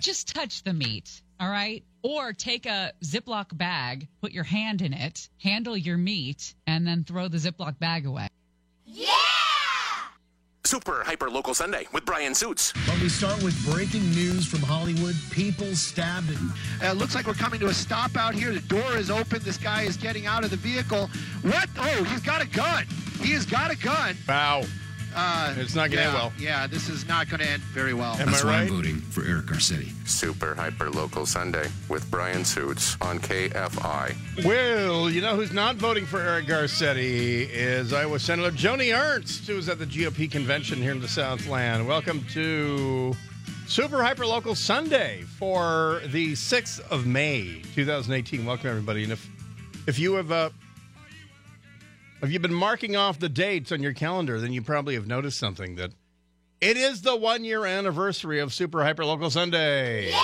just touch the meat, all right? Or take a Ziploc bag, put your hand in it, handle your meat, and then throw the Ziploc bag away. Yeah! Super Hyper Local Sunday with Bryan Suits. But we start with breaking news from Hollywood. People stabbed. It Uh, looks like we're coming to a stop out here. The door is open. This guy is getting out of the vehicle. What? Oh, he's got a gun. He has got a gun. Wow. Uh, It's not gonna yeah, end well. Yeah, this is not going to end very well. Am that's I why right? I'm voting for Eric Garcetti. Super Hyper Local Sunday with Bryan Suits on KFI. Well, you know who's not voting for Eric Garcetti is Iowa Senator Joni Ernst, who was at the GOP convention here in the Southland. Welcome to Super Hyper Local Sunday for the 6th of May, 2018. Welcome, everybody. And if, if you have uh, if you've been marking off the dates on your calendar, then you probably have noticed something that it is the one year anniversary of Super Hyper Local Sunday. Yeah!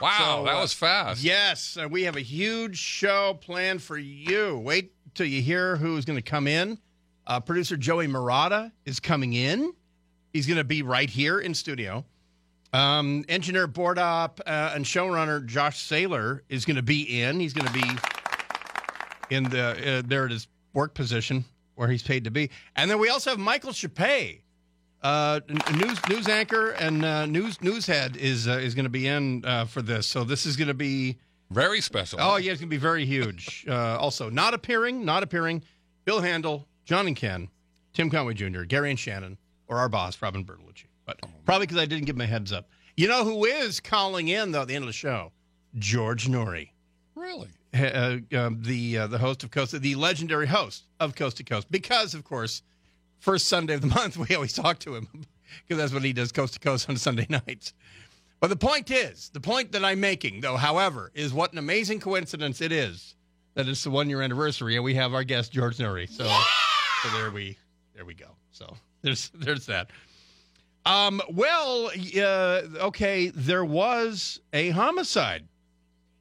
Wow, So, that uh, was fast. Yes, uh, we have a huge show planned for you. Wait till you hear who's going to come in. Uh, producer Joey Murata is coming in. He's going to be right here in studio. Um, engineer board op uh, and showrunner Josh Saylor is going to be in. He's going to be in the uh, there at his work position where he's paid to be. And then we also have Michael Shappee, uh, news news anchor and uh, news news head is uh, is going to be in uh, for this. So this is going to be Very special. oh yeah, it's going to be very huge. Uh, also, not appearing, not appearing. Bill Handel, John and Ken, Tim Conway Jr., Gary and Shannon, or our boss Robin Bertolucci. But probably because I didn't give him a heads up. You know who is calling in though at the end of the show? George Noory Really? Uh, um, the uh, the host of Coast, the legendary host of Coast to Coast, because of course, first Sunday of the month we always talk to him because that's what he does, Coast to Coast on Sunday nights. But the point is, the point that I'm making, though, however, is what an amazing coincidence it is that it's the one year anniversary and we have our guest George Noory. So, so there we there we go. So there's there's that. Um, well, uh, okay, there was a homicide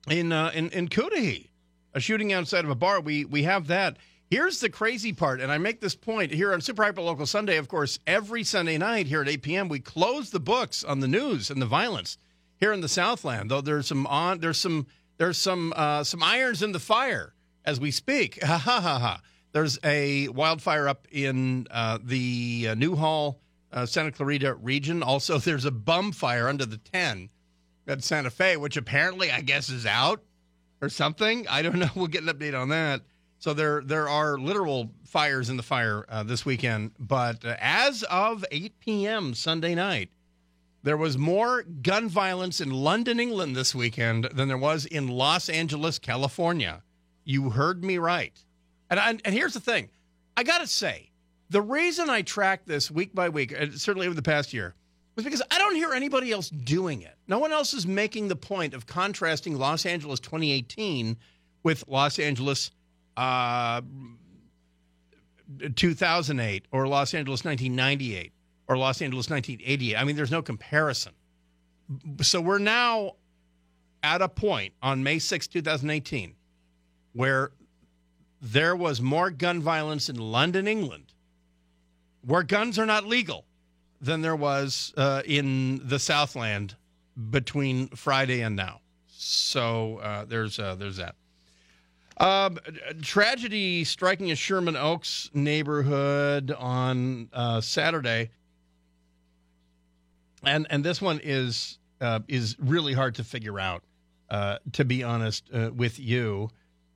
in uh, in in Cudahy, a shooting outside of a bar. We we have that. Here's the crazy part, and I make this point here on Super Hyper Local Sunday. Of course, every Sunday night here at 8 p.m. we close the books on the news and the violence here in the Southland. Though there's some on there's some there's some uh, some irons in the fire as we speak. Ha ha ha ha. There's a wildfire up in uh, the uh, Newhall, uh, Santa Clarita region. Also, there's a bum fire under the 10 at Santa Fe, which apparently I guess is out or something. I don't know. We'll get an update on that. So there there are literal fires in the fire uh, this weekend. But uh, as of 8 p.m. Sunday night, there was more gun violence in London, England this weekend than there was in Los Angeles, California. You heard me right. And I, and here's the thing, I got to say, the reason I track this week by week, uh, certainly over the past year, was because I don't hear anybody else doing it. No one else is making the point of contrasting Los Angeles 2018 with Los Angeles uh, 2008 or Los Angeles 1998 or Los Angeles 1988. I mean, there's no comparison. So we're now at a point on May 6, 2018, where there was more gun violence in London, England, where guns are not legal, than there was uh, in the Southland between Friday and now. So uh, there's uh, there's that. Um, tragedy striking a Sherman Oaks neighborhood on uh, Saturday, and and this one is uh, is really hard to figure out. Uh, to be honest with you,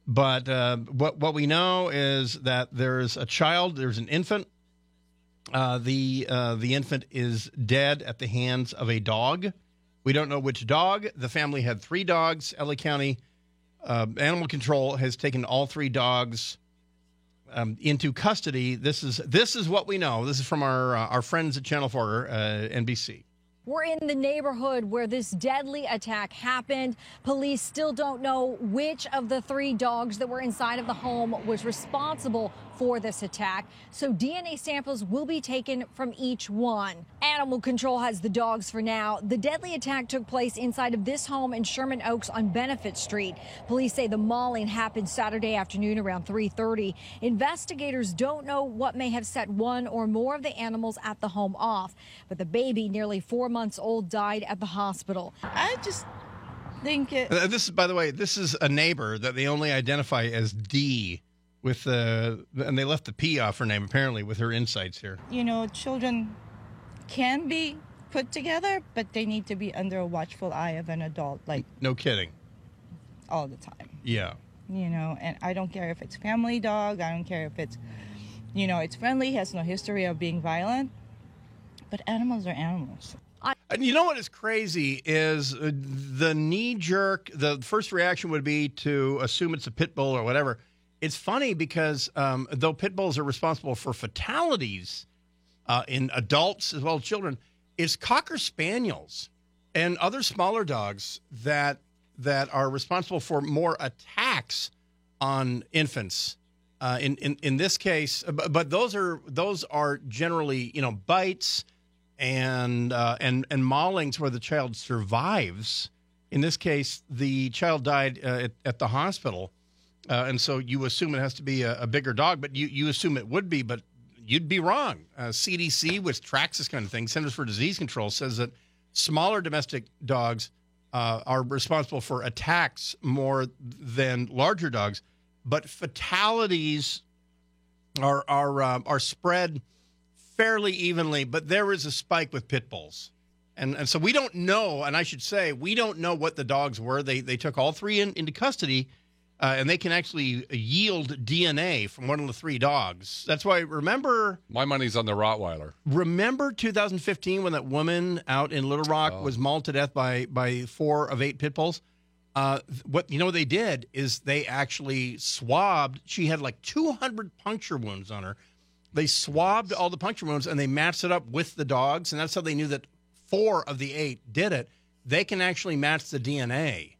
but what what we know is that there's a child, there's an infant. Uh, the uh, the infant is dead at the hands of a dog. We don't know which dog. The family had three dogs. LA County uh, Animal Control has taken all three dogs um, into custody. This is this is what we know. This is from our uh, our friends at Channel Four, uh, NBC. We're in the neighborhood where this deadly attack happened. Police still don't know which of the three dogs that were inside of the home was responsible for this attack, so DNA samples will be taken from each one. Animal control has the dogs for now. The deadly attack took place inside of this home in Sherman Oaks on Benefit Street. Police say the mauling happened Saturday afternoon around 3:30. Investigators don't know what may have set one or more of the animals at the home off, but the baby, nearly 4 months old, died at the hospital. I just think it. Uh, This is, by the way, this is a neighbor that they only identify as D, with the and they left the P off her name apparently with her insights here. you know, children can be put together, but they need to be under a watchful eye of an adult, like No kidding. all the time. Yeah. You know, and I don't care if it's family dog, I don't care if it's, you know, it's friendly, has no history of being violent, but animals are animals. And you know what is crazy is uh, the knee jerk. The first reaction would be to assume it's a pit bull or whatever. It's funny because um, though pit bulls are responsible for fatalities uh, in adults as well as children, it's cocker spaniels and other smaller dogs that that are responsible for more attacks on infants. Uh, in, in in this case, but, but those are those are generally you know bites and uh, and and maulings where the child survives. In this case, the child died uh, at, at the hospital, uh, and so you assume it has to be a, a bigger dog, but you you assume it would be, but you'd be wrong. Uh, CDC, which tracks this kind of thing, Centers for Disease Control, says that smaller domestic dogs uh, are responsible for attacks more than larger dogs, but fatalities are are uh, are spread fairly evenly, but there is a spike with pit bulls. And, and so we don't know, and I should say, we don't know what the dogs were. They, they took all three in, into custody, uh, and they can actually yield DNA from one of the three dogs. That's why, remember, My money's on the Rottweiler. remember 2015 when that woman out in Little Rock was mauled to death by, by four of eight pit bulls? Uh, what you know what they did is they actually swabbed. She had like 200 puncture wounds on her. They swabbed all the puncture wounds and they matched it up with the dogs, and that's how they knew that four of the eight did it. They can actually match the DNA.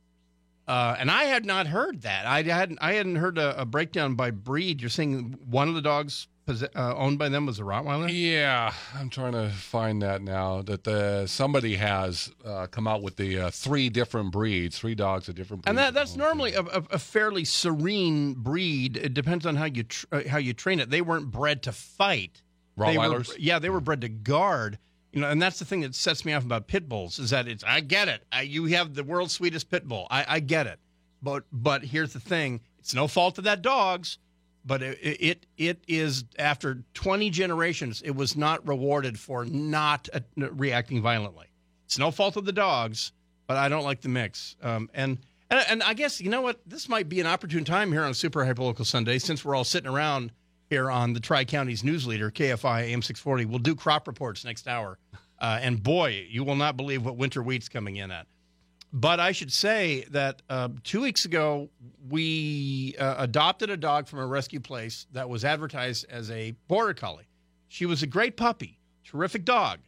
Uh, and I had not heard that. I hadn't. I hadn't heard a, a breakdown by breed. You're saying one of the dogs uh, owned by them was a Rottweiler. Yeah, I'm trying to find that now. That the somebody has uh, come out with the uh, three different breeds, three dogs of different breeds. And that, that's normally a, a, fairly serene breed. It depends on how you tr- uh, how you train it. They weren't bred to fight. They were- Rottweilers? yeah, they were bred to guard. You know, and that's the thing that sets me off about pit bulls is that it's. I get it. I, you have the world's sweetest pit bull. I, I get it. But but here's the thing. It's no fault of that dog's. But it, it it is after 20 generations, it was not rewarded for not uh, reacting violently. It's no fault of the dogs, but I don't like the mix. Um, and, and and I guess you know what, this might be an opportune time here on Super Hyperlocal Sunday, since we're all sitting around here on the Tri Counties News Leader KFI AM 640. We'll do crop reports next hour, uh, and boy, you will not believe what winter wheat's coming in at. But I should say that uh, two weeks ago, we uh, adopted a dog from a rescue place that was advertised as a border collie. She was a great puppy, terrific dog.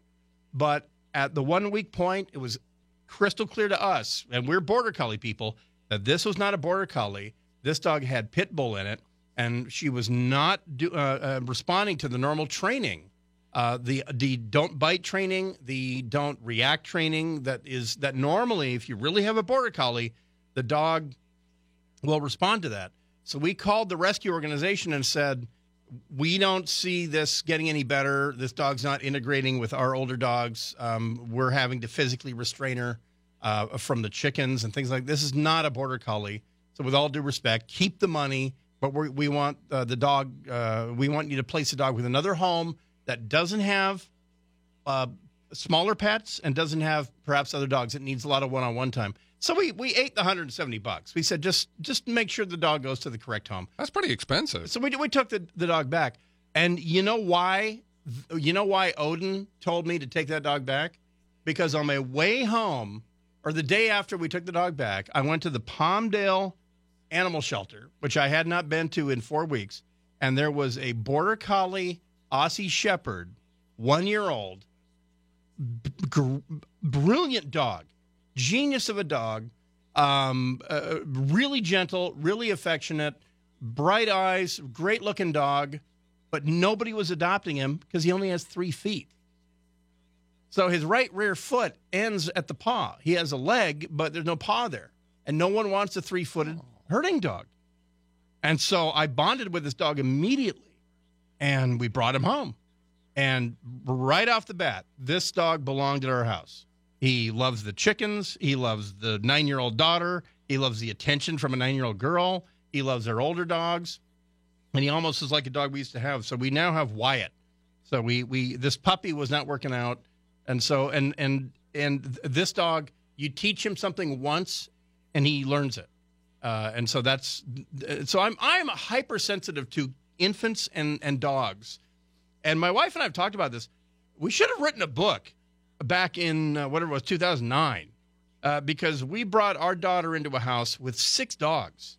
But at the one week point, it was crystal clear to us, and we're border collie people, that this was not a border collie. This dog had pit bull in it, and she was not do, uh, uh, responding to the normal training uh, the the don't bite training, the don't react training that is that normally if you really have a border collie, the dog will respond to that. So we called the rescue organization and said, we don't see this getting any better. This dog's not integrating with our older dogs. Um, we're having to physically restrain her uh, from the chickens and things like this. Is not a border collie. So with all due respect, keep the money, but we we want uh, the dog. Uh, we want you to place the dog with another home that doesn't have uh, smaller pets and doesn't have perhaps other dogs. It needs a lot of one-on-one time. So we we ate the 170 bucks. We said just just make sure the dog goes to the correct home. That's pretty expensive. So we we took the, the dog back. And you know why? You know why Odin told me to take that dog back? Because on my way home, or the day after we took the dog back, I went to the Palmdale Animal Shelter, which I had not been to in four weeks, and there was a border collie Aussie Shepherd, one year old, b- gr- brilliant dog, genius of a dog, um, uh, really gentle, really affectionate, bright eyes, great looking dog, but nobody was adopting him because he only has three feet. So his right rear foot ends at the paw. He has a leg, but there's no paw there. And no one wants a three footed herding dog. And so I bonded with this dog immediately and we brought him home. And right off the bat, this dog belonged at our house. He loves the chickens. He loves the nine year old daughter. He loves the attention from a nine year old girl. He loves our older dogs. And he almost is like a dog we used to have. So we now have Wyatt. So we, we this puppy was not working out. And so and and and this dog, you teach him something once and he learns it. Uh, and so that's so I'm I'm hypersensitive to infants and and dogs. And my wife and I have talked about this. We should have written a book back in uh, whatever it was 2009 uh, because we brought our daughter into a house with six dogs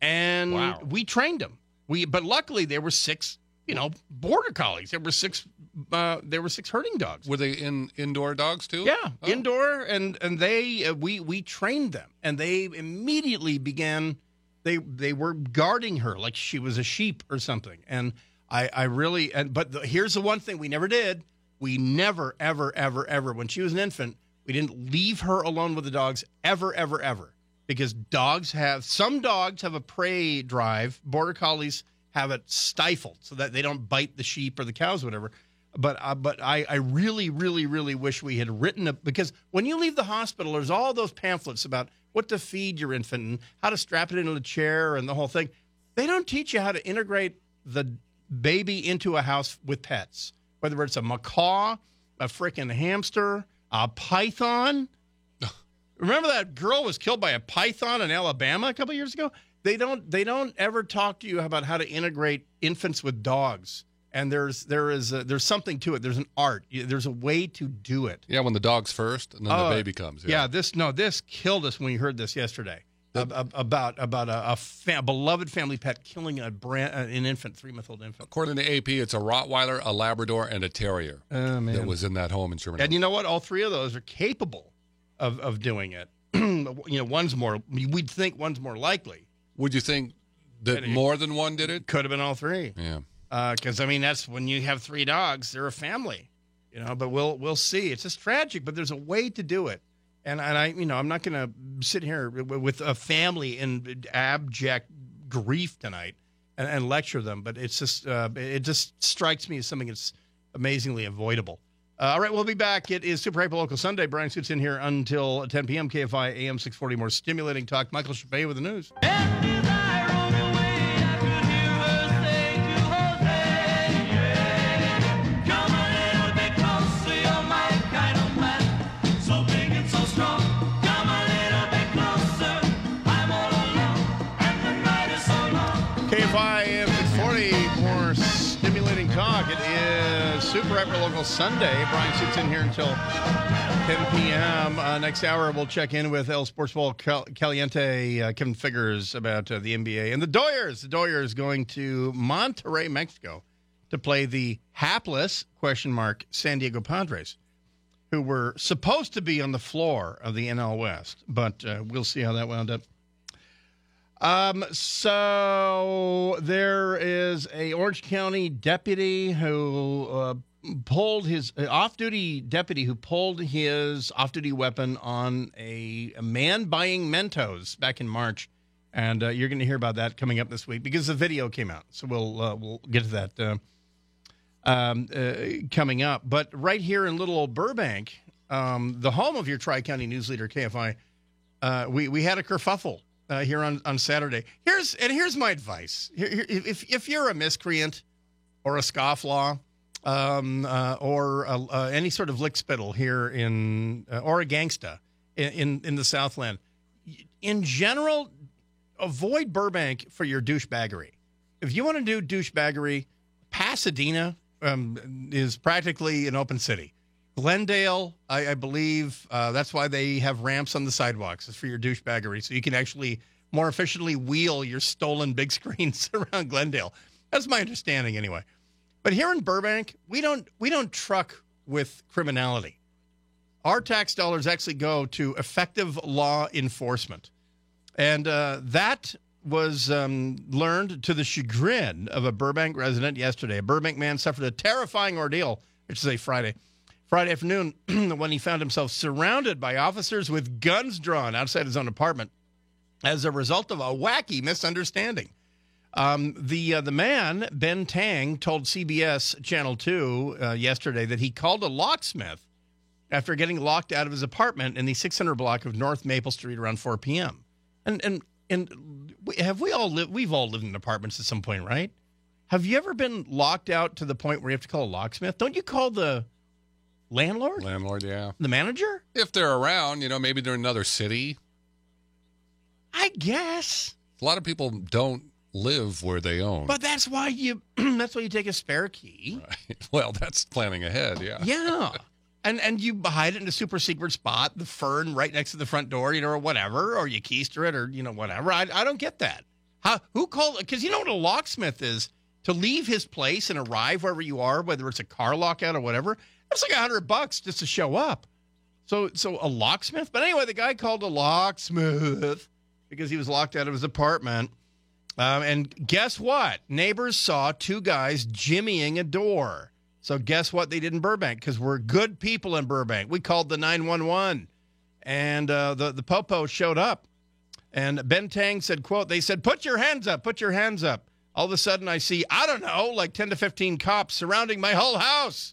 and Wow. we trained them. We but luckily there were six, you know, border collies. There were six uh, there were six herding dogs. Were they in indoor dogs too? Yeah, Oh. indoor, and and they uh, we we trained them, and they immediately began. They they were guarding her like she was a sheep or something, and I I really and but the, here's the one thing we never did. We never ever ever ever when she was an infant, we didn't leave her alone with the dogs ever ever ever because dogs have some dogs have a prey drive. Border collies have it stifled so that they don't bite the sheep or the cows, or whatever. But uh, but I, I really really really wish we had written it because when you leave the hospital, there's all those pamphlets about what to feed your infant and how to strap it into the chair and the whole thing. They don't teach you how to integrate the baby into a house with pets, whether it's a macaw, a freaking hamster, a python. Remember that girl was killed by a python in Alabama a couple years ago? They don't they don't ever talk to you about how to integrate infants with dogs. And there's there is a, there's something to it. There's an art. There's a way to do it. Yeah, when the dog's first and then Oh, the baby comes. Yeah. this no, this killed us when we heard this yesterday ab- about about a, a fa- beloved family pet killing a brand uh, an infant, three month old infant. According to AP, it's a Rottweiler, a Labrador, and a Terrier Oh that was in that home in Sherman. And you know what? All three of those are capable of of doing it. you know, one's more. We'd think one's more likely. Would you think that more than one did it? Could have been all three. Yeah. because I mean that's when you have three dogs, they're a family, you know. But we'll we'll see. It's just tragic, but there's a way to do it. And and I you know I'm not going to sit here with a family in abject grief tonight and, and lecture them. But it's just uh, it just strikes me as something that's amazingly avoidable. Uh, all right, we'll be back. It is Super Hyper Local Sunday. Bryan Suits in here until 10 p.m. KFI AM 640. More stimulating talk. Michael Shappee with the news. Hyper Local Sunday. Bryan Suits in here until 10 p.m. Uh, next hour, we'll check in with El Sports Bowl Cal- Caliente, uh, Kevin Figures about uh, the NBA. And the Doyers, the Doyers going to Monterrey, Mexico to play the hapless, question mark, San Diego Padres, who were supposed to be on the floor of the NL West. But uh, we'll see how that wound up. Um, so there is a Orange County deputy who uh, pulled his uh, off-duty deputy who pulled his off-duty weapon on a, a man buying Mentos back in March, and uh, you're going to hear about that coming up this week because the video came out. So we'll uh, we'll get to that uh, um, uh, coming up. But right here in little old Burbank, um, the home of your Tri County news leader KFI, uh, we we had a kerfuffle here on, on Saturday. Here's and here's my advice: here, here, if if you're a miscreant or a scofflaw, um, uh, or uh, uh, any sort of lick spittle here in uh, or a gangsta in, in in the Southland, in general, avoid Burbank for your douchebaggery. If you want to do douchebaggery, Pasadena um, is practically an open city. Glendale, I, I believe, uh, that's why they have ramps on the sidewalks. Is for your douchebaggery, so you can actually more efficiently wheel your stolen big screens around Glendale. That's my understanding, anyway. But here in Burbank, we don't we don't truck with criminality. Our tax dollars actually go to effective law enforcement, and uh, that was um, learned to the chagrin of a Burbank resident yesterday. A Burbank man suffered a terrifying ordeal, which is a Friday. Friday afternoon, when he found himself surrounded by officers with guns drawn outside his own apartment as a result of a wacky misunderstanding. Um, the uh, the man Ben Tang told CBS Channel Two uh, yesterday that he called a locksmith after getting locked out of his apartment in the 600 block of North Maple Street around 4 p.m. And and and have we all lived? We've all lived in apartments at some point, right? Have you ever been locked out to the point where you have to call a locksmith? Don't you call the landlord, Landlord, yeah. the manager? If they're around, you know, maybe they're in another city. I guess. A lot of people don't live where they own. But that's why you that's why you take a spare key. well, that's planning ahead, yeah. Yeah. And and you hide it in a super secret spot, the fern right next to the front door, you know, or whatever, or you keister it, or you know, whatever. I, I don't get that. How who called? Because you know what a locksmith is to leave his place and arrive wherever you are, whether it's a car lockout or whatever. That's like a hundred bucks just to show up. So so a locksmith. But anyway, the guy called a locksmith because he was locked out of his apartment. Um, and guess what? Neighbors saw two guys jimmying a door. So guess what they did in Burbank? Because we're good people in Burbank. We called the 911, and uh, the the popo showed up. And Ben Tang said, "quote They said, put your hands up, put your hands up." All of a sudden, I see I don't know, like 10 to 15 cops surrounding my whole house.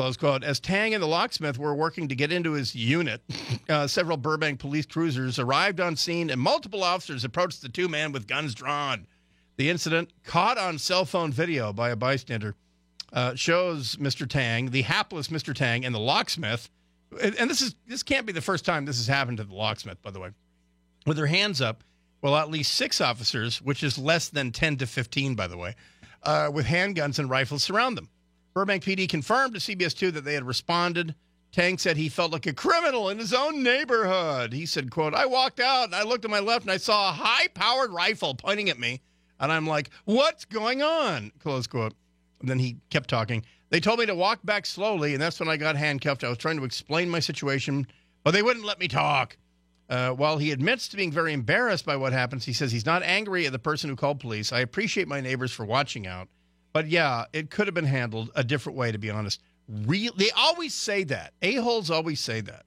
Close quote. As Tang and the locksmith were working to get into his unit, uh, several Burbank police cruisers arrived on scene and multiple officers approached the two men with guns drawn. The incident, caught on cell phone video by a bystander, uh, shows Mr. Tang, the hapless Mr. Tang, and the locksmith. And this is this can't be the first time this has happened to the locksmith, by the way. With their hands up, well, at least six officers, which is less than 10 to 15, by the way, uh, with handguns and rifles surround them. Burbank PD confirmed to CBS 2 that they had responded. Tang said he felt like a criminal in his own neighborhood. He said, quote, I walked out and I looked to my left and I saw a high-powered rifle pointing at me. And I'm like, what's going on? Close quote. And then he kept talking. They told me to walk back slowly, and that's when I got handcuffed. I was trying to explain my situation, but they wouldn't let me talk. Uh, while he admits to being very embarrassed by what happens, he says he's not angry at the person who called police. I appreciate my neighbors for watching out. But yeah, it could have been handled a different way, to be honest. Real, they always say that. A-holes always say that.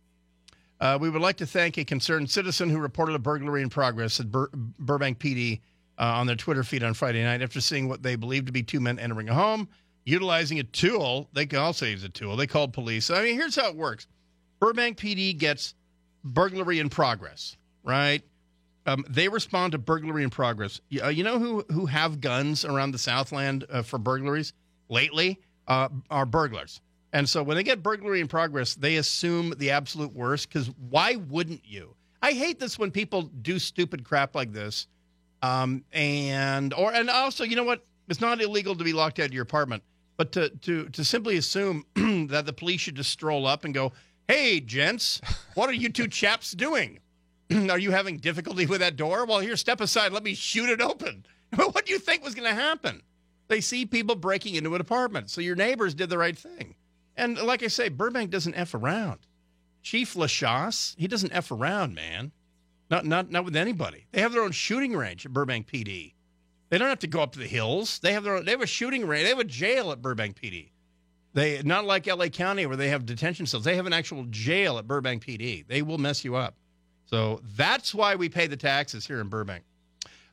Uh, we would like to thank a concerned citizen who reported a burglary in progress at Bur- Burbank PD uh, on their Twitter feed on Friday night after seeing what they believed to be two men entering a home, utilizing a tool. They can also use a tool. They called police. I mean, here's how it works Burbank PD gets burglary in progress, right? Um, they respond to burglary in progress. You, uh, you know who who have guns around the Southland uh, for burglaries lately uh, are burglars. And so when they get burglary in progress, they assume the absolute worst. Because why wouldn't you? I hate this when people do stupid crap like this. Um, and or and also, you know what? It's not illegal to be locked out of your apartment, but to to to simply assume that the police should just stroll up and go, "Hey, gents, what are you two chaps doing? are you having difficulty with that door? Well, here, step aside. Let me shoot it open." what do you think was going to happen? They see people breaking into an apartment, so your neighbors did the right thing. And like I say, Burbank doesn't f around. Chief LaChasse, he doesn't f around, man. Not not not with anybody. They have their own shooting range at Burbank PD. They don't have to go up to the hills. They have their own, they have a shooting range. They have a jail at Burbank PD. They not like LA County where they have detention cells. They have an actual jail at Burbank PD. They will mess you up. So that's why we pay the taxes here in Burbank.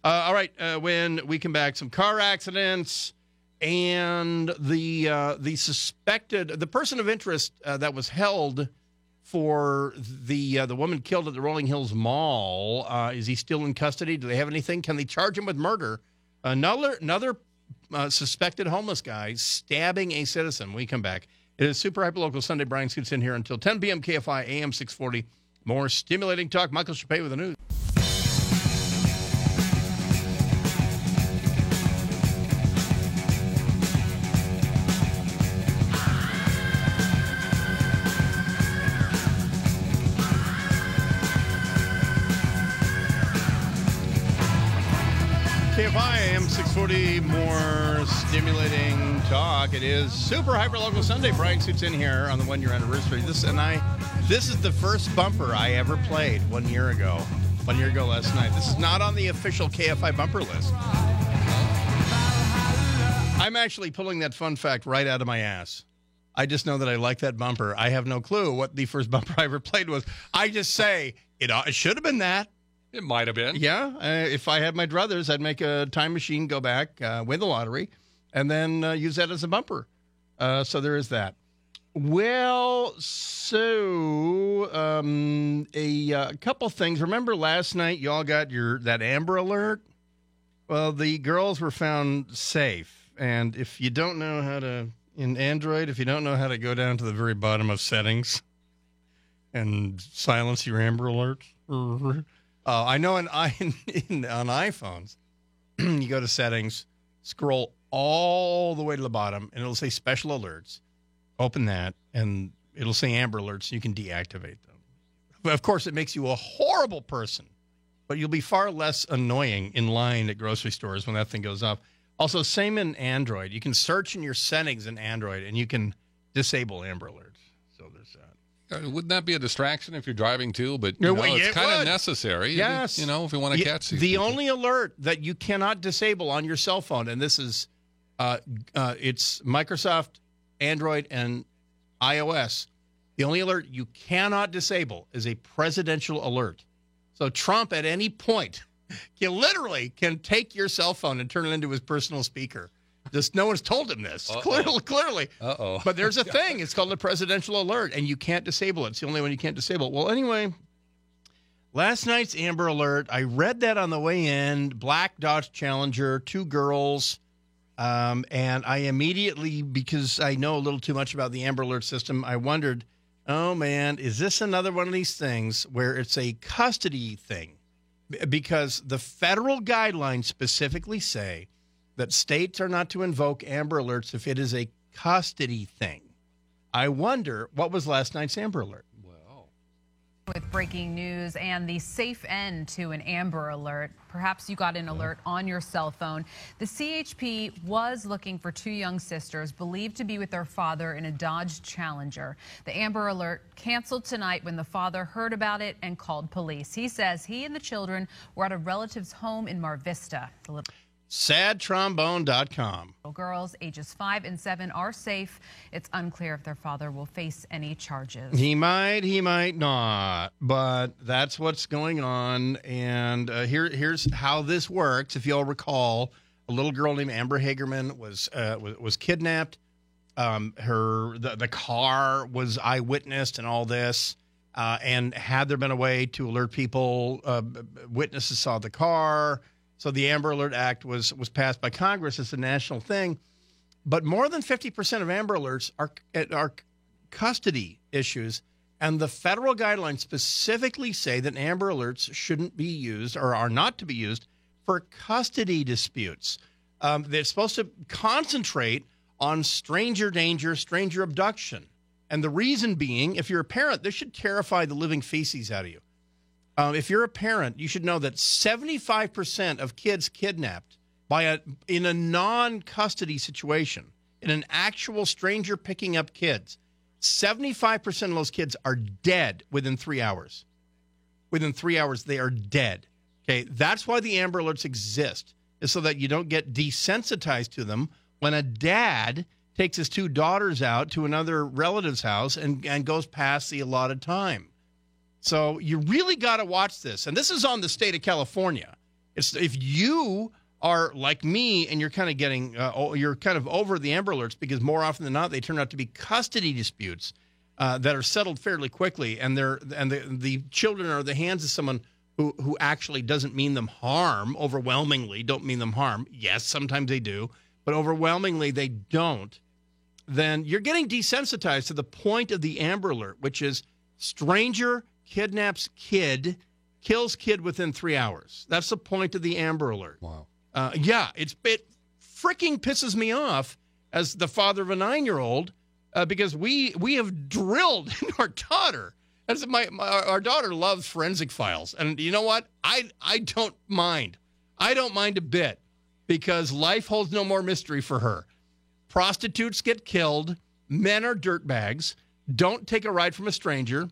Uh, all right, uh, when we come back, some car accidents and the uh, the suspected the person of interest uh, that was held for the uh, the woman killed at the Rolling Hills Mall. Uh, is he still in custody? Do they have anything? Can they charge him with murder? Another another suspected homeless guy stabbing a citizen. We come back. It is super hyper local Sunday. Bryan Suits in here until 10 p.m. KFI AM 640. More stimulating talk. Michael Shappee with the news. 640, more stimulating talk. It is super hyper local Sunday. Bryan Suits in here on the one year anniversary. This and I, this is the first bumper I ever played one year ago. one year ago last night. This is not on the official KFI bumper list. I'm actually pulling that fun fact right out of my ass. I just know that I like that bumper. I have no clue what the first bumper I ever played was. I just say it, it should have been that. It might have been. Yeah, uh, if I had my druthers, I'd make a time machine, go back, uh, win the lottery, and then uh, use that as a bumper. Uh, so there is that. Well, so um, a uh, couple things. Remember last night, y'all got your that Amber Alert. Well, the girls were found safe, and if you don't know how to in Android, if you don't know how to go down to the very bottom of settings and silence your Amber Alerts. Uh, I know in, in, on iPhones, you go to settings, scroll all the way to the bottom, and it'll say special alerts. Open that, and it'll say Amber Alerts. You can deactivate them. But of course, it makes you a horrible person, but you'll be far less annoying in line at grocery stores when that thing goes off. Also, same in Android. You can search in your settings in Android, and you can disable Amber Alerts. So there's that. Uh, Wouldn't that be a distraction if you're driving too? But you know, well, it's it kind of necessary. Yes. You know, if we want to catch these the people. only alert that you cannot disable on your cell phone, and this is, uh, uh, it's Microsoft, Android, and iOS. The only alert you cannot disable is a presidential alert. So Trump, at any point, can literally can take your cell phone and turn it into his personal speaker. Just no one's told him this. Clearly, clearly. Uh oh. But there's a thing. It's called a presidential alert, and you can't disable it. It's the only one you can't disable. Well, anyway, last night's Amber Alert, I read that on the way in. Black Dodge Challenger, two girls. Um, and I immediately, because I know a little too much about the Amber Alert system, I wondered, oh man, is this another one of these things where it's a custody thing? Because the federal guidelines specifically say that states are not to invoke Amber Alerts if it is a custody thing. I wonder what was last night's Amber Alert. Well, with breaking news and the safe end to an Amber Alert. Perhaps you got an alert on your cell phone. The CHP was looking for two young sisters believed to be with their father in a Dodge Challenger. The Amber Alert canceled tonight when the father heard about it and called police. He says he and the children were at a relative's home in Mar Vista. Sadtrombone.com. girls, ages five and seven, are safe. It's unclear if their father will face any charges. He might, he might not, but that's what's going on. And uh, here, here's how this works. If you'll recall, a little girl named Amber Hagerman was uh, was, was kidnapped. Um, her the, the car was eyewitnessed and all this. Uh, and had there been a way to alert people, uh, witnesses saw the car. So the Amber Alert Act was was passed by Congress. It's a national thing. But more than 50% of Amber Alerts are, are custody issues. And the federal guidelines specifically say that Amber Alerts shouldn't be used or are not to be used for custody disputes. Um, they're supposed to concentrate on stranger danger, stranger abduction. And the reason being, if you're a parent, this should terrify the living feces out of you. Um, if you're a parent, you should know that 75% of kids kidnapped by a in a non-custody situation, in an actual stranger picking up kids, 75% of those kids are dead within 3 hours. Within 3 hours they are dead. Okay, that's why the Amber Alerts exist. Is so that you don't get desensitized to them when a dad takes his two daughters out to another relative's house and, and goes past the allotted time. So you really got to watch this. And this is on the state of California. It's if you are like me and you're kind of getting uh, you're kind of over the Amber Alerts because more often than not they turn out to be custody disputes uh, that are settled fairly quickly and they're and the the children are in the hands of someone who who actually doesn't mean them harm overwhelmingly don't mean them harm. Yes, sometimes they do, but overwhelmingly they don't then you're getting desensitized to the point of the Amber Alert, which is stranger kidnaps kid, kills kid within three hours. That's the point of the Amber Alert. Wow. Uh, yeah, it's it freaking pisses me off as the father of a nine year old uh, because we we have drilled our daughter. As my, my our daughter loves forensic files, and you know what? I I don't mind. I don't mind a bit because life holds no more mystery for her. Prostitutes get killed. Men are dirtbags. Don't take a ride from a stranger.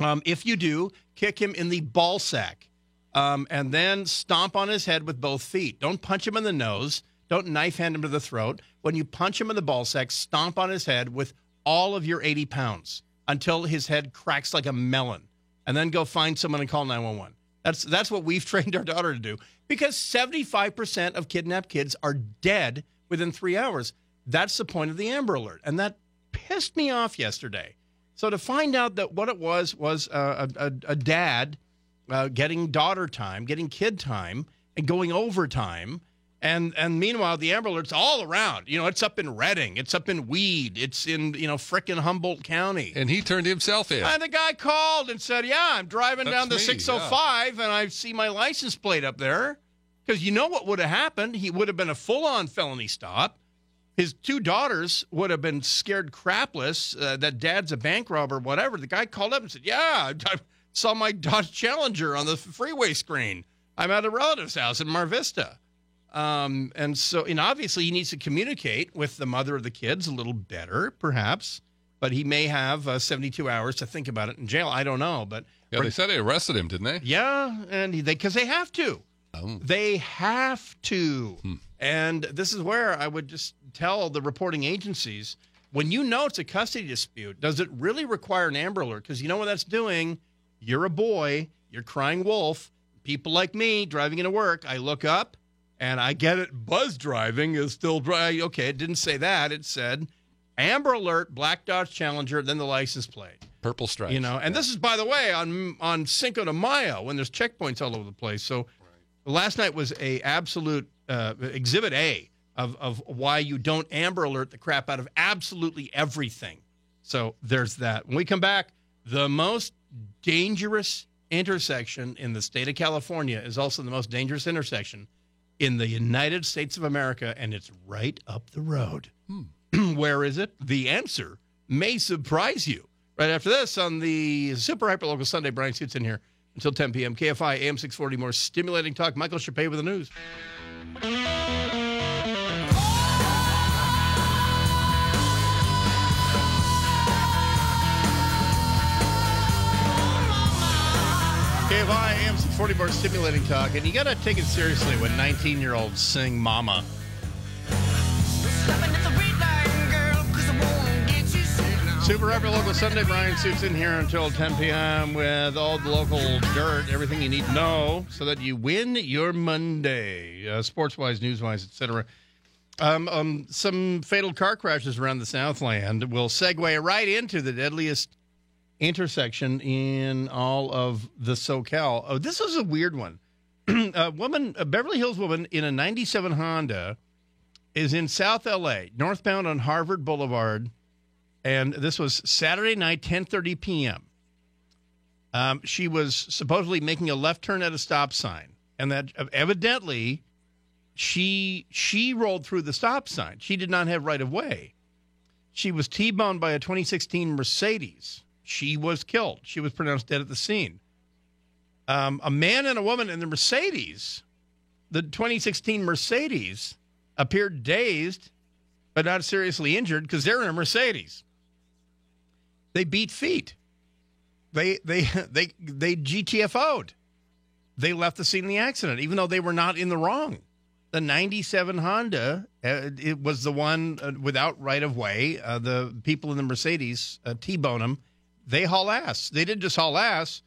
Um, if you do, kick him in the ball sack. um, and then stomp on his head with both feet. Don't punch him in the nose. Don't knife hand him to the throat. When you punch him in the ball sack, stomp on his head with all of your 80 pounds until his head cracks like a melon, and then go find someone and call 911. That's that's what we've trained our daughter to do because 75% of kidnapped kids are dead within three hours. That's the point of the Amber Alert, and that pissed me off yesterday. So to find out that what it was was uh, a, a, a dad uh, getting daughter time, getting kid time, and going overtime. And and meanwhile, the Amber Alert's all around. You know, it's up in Redding, it's up in Weed, it's in you know frickin' Humboldt County. And he turned himself in. And the guy called and said, "Yeah, I'm driving That's down the me, 605, and I see my license plate up there." Because you know what would have happened? He would have been a full-on felony stop. His two daughters would have been scared crapless uh, that dad's a bank robber, whatever. The guy called up and said, "Yeah, I saw my Dodge Challenger on the freeway screen. I'm at a relative's house in Mar Vista." Um, and so, and obviously, he needs to communicate with the mother of the kids a little better, perhaps. But he may have uh, 72 hours to think about it in jail. I don't know, but Yeah, they said they arrested him, didn't they? yeah, and they because they have to. Oh. They have to. Hmm. And this is where I would just tell the reporting agencies when you know it's a custody dispute, does it really require an Amber Alert? Because you know what that's doing? You're a boy, you're crying wolf. People like me driving into work, I look up and I get it. Buzz driving is still dry. Okay, it didn't say that. It said Amber Alert, Black Dodge Challenger, then the license plate. Purple stripe. You know, and this is by the way on on Cinco de Mayo when there's checkpoints all over the place. So last night was a absolute uh, exhibit A of of why you don't Amber Alert the crap out of absolutely everything. So there's that. When we come back, the most dangerous intersection in the state of California is also the most dangerous intersection in the United States of America, and it's right up the road. Hmm. Where is it? The answer may surprise you. Right after this on the Super Hyper Local Sunday, Bryan Suits in here until 10 p.m. KFI AM 640, more stimulating talk. Michael Shappee with the news. KFI AM 640, more stimulating talk. And you got to take it seriously when 19 year olds sing Mama. Super Hyper Local Sunday. Bryan Suits in here until 10 p.m. with all the local dirt, everything you need to know so that you win your Monday, uh, sports wise, news wise, etc. Um, um, some fatal car crashes around the Southland will segue right into the deadliest intersection in all of the SoCal. Oh, this is a weird one. a woman, a Beverly Hills woman in a 97 Honda is in South LA, northbound on Harvard Boulevard and this was Saturday night, 10:30 p.m. Um, she was supposedly making a left turn at a stop sign, and that evidently she she rolled through the stop sign. She did not have right of way. She was T-boned by a 2016 Mercedes. She was killed. She was pronounced dead at the scene. Um, a man and a woman in the Mercedes, the 2016 Mercedes, appeared dazed but not seriously injured because they're in a Mercedes. They beat feet. They they they they GTFO'd. They left the scene of the accident, even though they were not in the wrong. The '97 Honda, uh, it was the one uh, without right of way. Uh, the people in the Mercedes uh, T-bone them. They haul ass. They didn't just haul ass,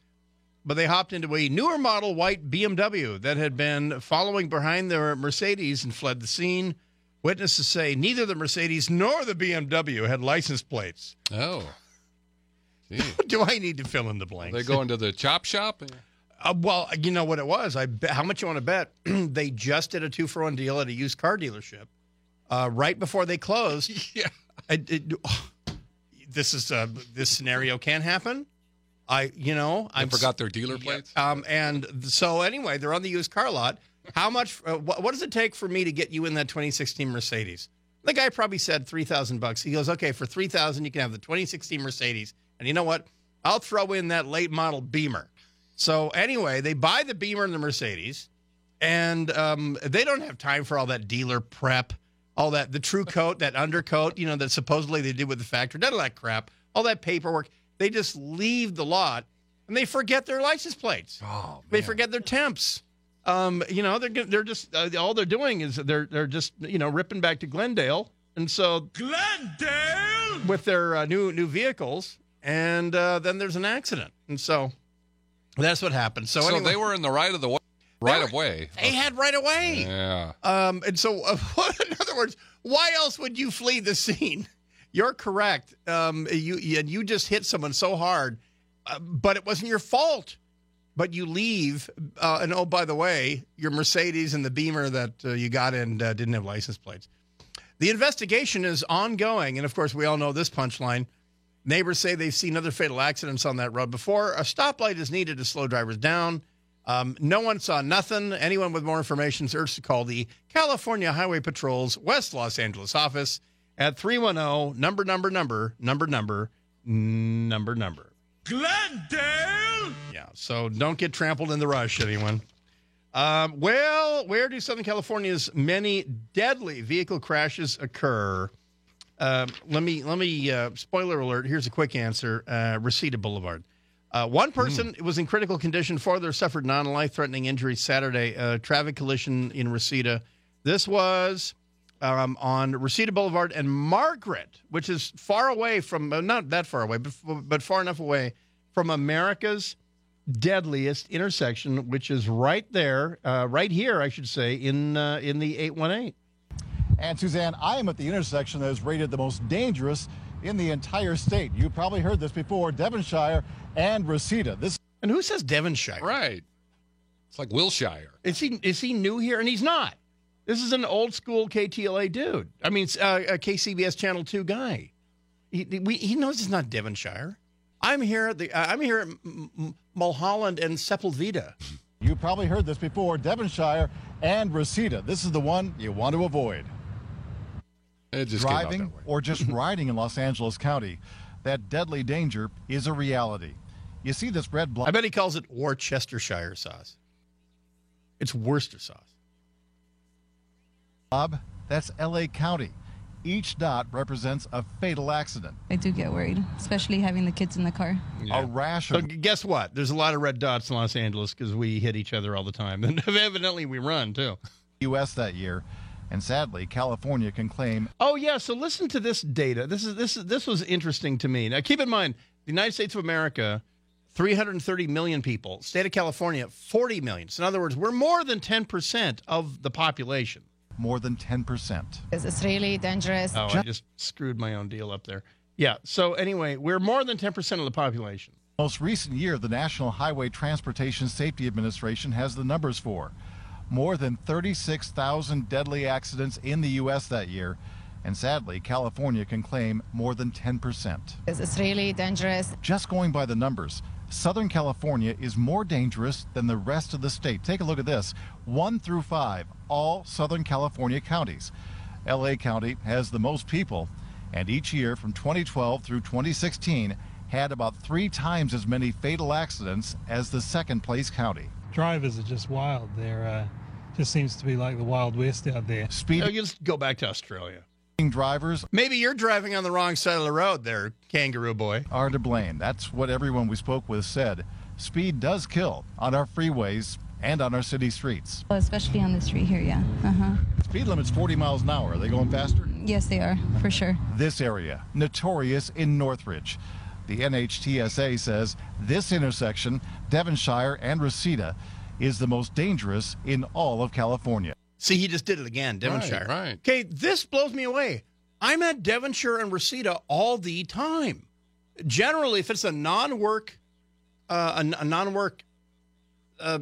but they hopped into a newer model white BMW that had been following behind their Mercedes and fled the scene. Witnesses say neither the Mercedes nor the BMW had license plates. Oh. Do I need to fill in the blanks? They go into the chop shop? Uh, well, you know what it was. I bet, how much you want to bet? they just did a two for one deal at a used car dealership uh, right before they closed. Yeah. It- it- this is uh, this scenario can happen. I, you know, I I forgot their dealer plates? Um, and so anyway, they're on the used car lot. How much? Uh, what, what does it take for me to get you in that 2016 Mercedes? The guy probably said three thousand bucks. He goes, okay, for three thousand, you can have the 2016 Mercedes. And you know what? I'll throw in that late model Beamer. So anyway, they buy the Beamer and the Mercedes, and um, they don't have time for all that dealer prep, all that the true coat, that undercoat, you know, that supposedly they did with the factory, none of that crap, all that paperwork. They just leave the lot and they forget their license plates. Oh, They forget their temps. Um, you know, they're they're just uh, all they're doing is they're they're just you know ripping back to Glendale, and so Glendale with their uh, new new vehicles, and uh, then there's an accident, and so that's what happened. So, So anyway, they were in the right of the way. Right of way. they had right away. Yeah. Um, and so, uh, in other words, why else would you flee the scene? You're correct. Um, you you, you just hit someone so hard, uh, but it wasn't your fault. But you leave, uh, and oh, by the way, your Mercedes and the Beamer that uh, you got in uh, didn't have license plates. The investigation is ongoing, and of course, we all know this punchline. Neighbors say they've seen other fatal accidents on that road before. A stoplight is needed to slow drivers down. Um, no one saw nothing. Anyone with more information is urged to call the California Highway Patrol's West Los Angeles office at 310 number, number, number, number, number, number, number. Glendale! Yeah, so don't get trampled in the rush, anyone. Um, well, where do Southern California's many deadly vehicle crashes occur? Um, let me let me uh, spoiler alert. Here's a quick answer: uh, Reseda Boulevard. Uh, one person was in critical condition. Four others suffered non-life threatening injuries Saturday. Uh, traffic collision in Reseda. This was um, on Reseda Boulevard and Margaret, which is far away from uh, not that far away, but, but far enough away from America's deadliest intersection, which is right there, uh, right here, I should say, in uh, in the 818. And Suzanne, I am at the intersection that is rated the most dangerous in the entire state. You probably heard this before Devonshire and Reseda. This And who says Devonshire? Right. It's like Wilshire. Is he is he new here? And he's not. This is an old school KTLA dude. I mean, uh, a KCBS Channel Two guy. He we, he knows it's not Devonshire. I'm here at the uh, I'm here at M- M- Mulholland and Sepulveda. you probably heard this before Devonshire and Reseda. This is the one you want to avoid. It just came out Driving that way. or just riding in Los Angeles County, that deadly danger is a reality. You see this red block I bet he calls it Worcestershire sauce. It's Worcester sauce. Bob, That's LA County. Each dot represents a fatal accident. I do get worried, especially having the kids in the car. A rash So of g- guess what? There's a lot of red dots in Los Angeles because we hit each other all the time, and evidently we run too. U.S. that year, and sadly, California can claim Oh yeah, so listen to this data. This is this is this was interesting to me. Now keep in mind, the United States of America, 330 million people. State of California, 40 million. So in other words, we're more than 10% of the population. more than 10%. It's really dangerous. Oh, I just screwed my own deal up there. Yeah. So anyway, we're more than 10% of the population. Most recent year, the National Highway Transportation Safety Administration has the numbers for more than 36,000 deadly accidents in the U.S. that year. And sadly, California can claim more than 10%. It's really dangerous. Just going by the numbers, Southern California is more dangerous than the rest of the state. Take a look at this 1 through 5, all Southern California counties. LA County has the most people, and each year from 2012 through 2016 had about three times as many fatal accidents as the second place county. drivers are just wild. They're uh, just seems to be like the Wild West out there. Oh, Speeding you just go back to Australia. drivers Maybe you're driving on the wrong side of the road there, kangaroo boy. are to blame. That's what everyone we spoke with said. Speed does kill on our freeways and on our city streets. Especially on the street here, yeah. Uh huh. Speed limit's 40 miles an hour. Are they going faster? Yes, they are, for sure. This area, notorious in Northridge. The NHTSA says this intersection, Devonshire and Reseda, is the most dangerous in all of California. See, he just did it again, Devonshire. Right, right. Okay, this blows me away. I'm at Devonshire and Reseda all the time. Generally, if it's a non-work, uh, a, a non-work uh,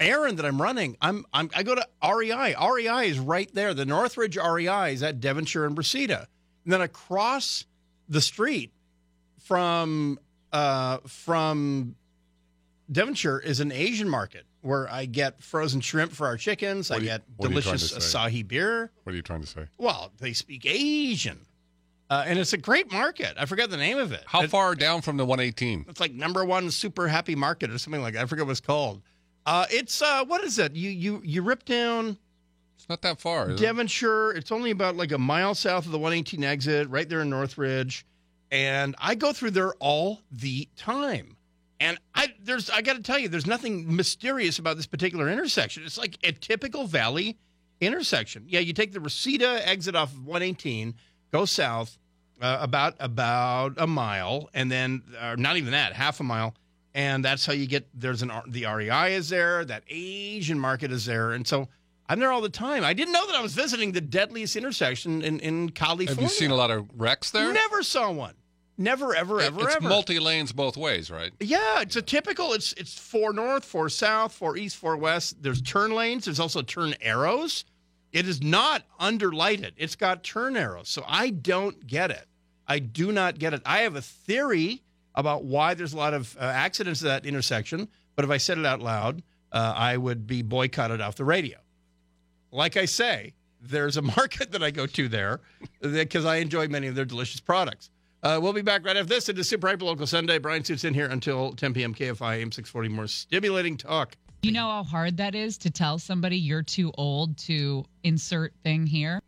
errand that I'm running, I'm, I'm I go to REI. REI is right there. The Northridge REI is at Devonshire and Reseda, and then across the street from uh, from Devonshire is an Asian market where I get frozen shrimp for our chickens. I What are you- get what are you trying delicious? Asahi beer. What are you trying to say? Well, they speak Asian, uh, and it's a great market. I forget the name of it. How It- far down from the 118? It's like number one super happy market or something like that. I forget what it's called. Uh, it's uh, what is it? You you you rip down It's not that far. Is it? Devonshire. It's only about like a mile south of the 118 exit, right there in Northridge. And I go through there all the time. And I there's I got to tell you, there's nothing mysterious about this particular intersection. It's like a typical valley intersection. Yeah, you take the Reseda exit off of 118, go south uh, about about a mile, and then not even that, half a mile, and that's how you get. There's an the REI is there, that Asian market is there, and so. I'm there all the time. I didn't know that I was visiting the deadliest intersection in, in California. Have you seen a lot of wrecks there? Never saw one. Never, ever, ever, it's ever. multi lanes both ways, right? Yeah, it's a typical. It's it's four north, four south, four east, four west. There's turn lanes. There's also turn arrows. It is not underlighted. It's got turn arrows. So I don't get it. I do not get it. I have a theory about why there's a lot of uh, accidents at that intersection. But if I said it out loud, uh, I would be boycotted off the radio. Like I say, there's a market that I go to there because I enjoy many of their delicious products. Uh, we'll be back right after this. It is Super Hyper Local Sunday. Bryan Suits in here until 10 p.m. KFI AM 640. More stimulating talk. You know how hard that is to tell somebody you're too old to insert thing here?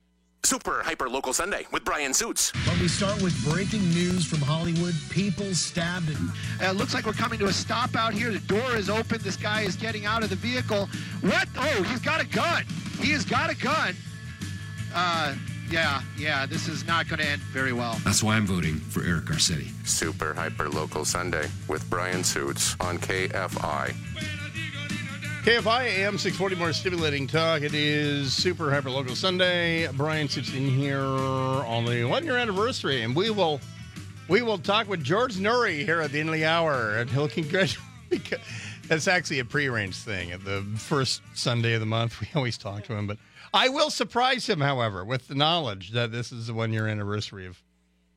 Super Hyper Local Sunday with Bryan Suits. But we start with breaking news from Hollywood. People stabbed. It Uh, looks like we're coming to a stop out here. The door is open. This guy is getting out of the vehicle. What? Oh, he's got a gun. He has got a gun. Uh, yeah, yeah, this is not going to end very well. That's why I'm voting for Eric Garcetti. Super Hyper Local Sunday with Bryan Suits on KFI. KFI AM 640 more stimulating talk. It is Super Hyper Local Sunday. Bryan Suits in here on the one year anniversary, and we will we will talk with George Noory here at the end of the hour, and he'll congratulate. That's actually a prearranged thing. At the first Sunday of the month, we always talk to him, but I will surprise him, however, with the knowledge that this is the one year anniversary of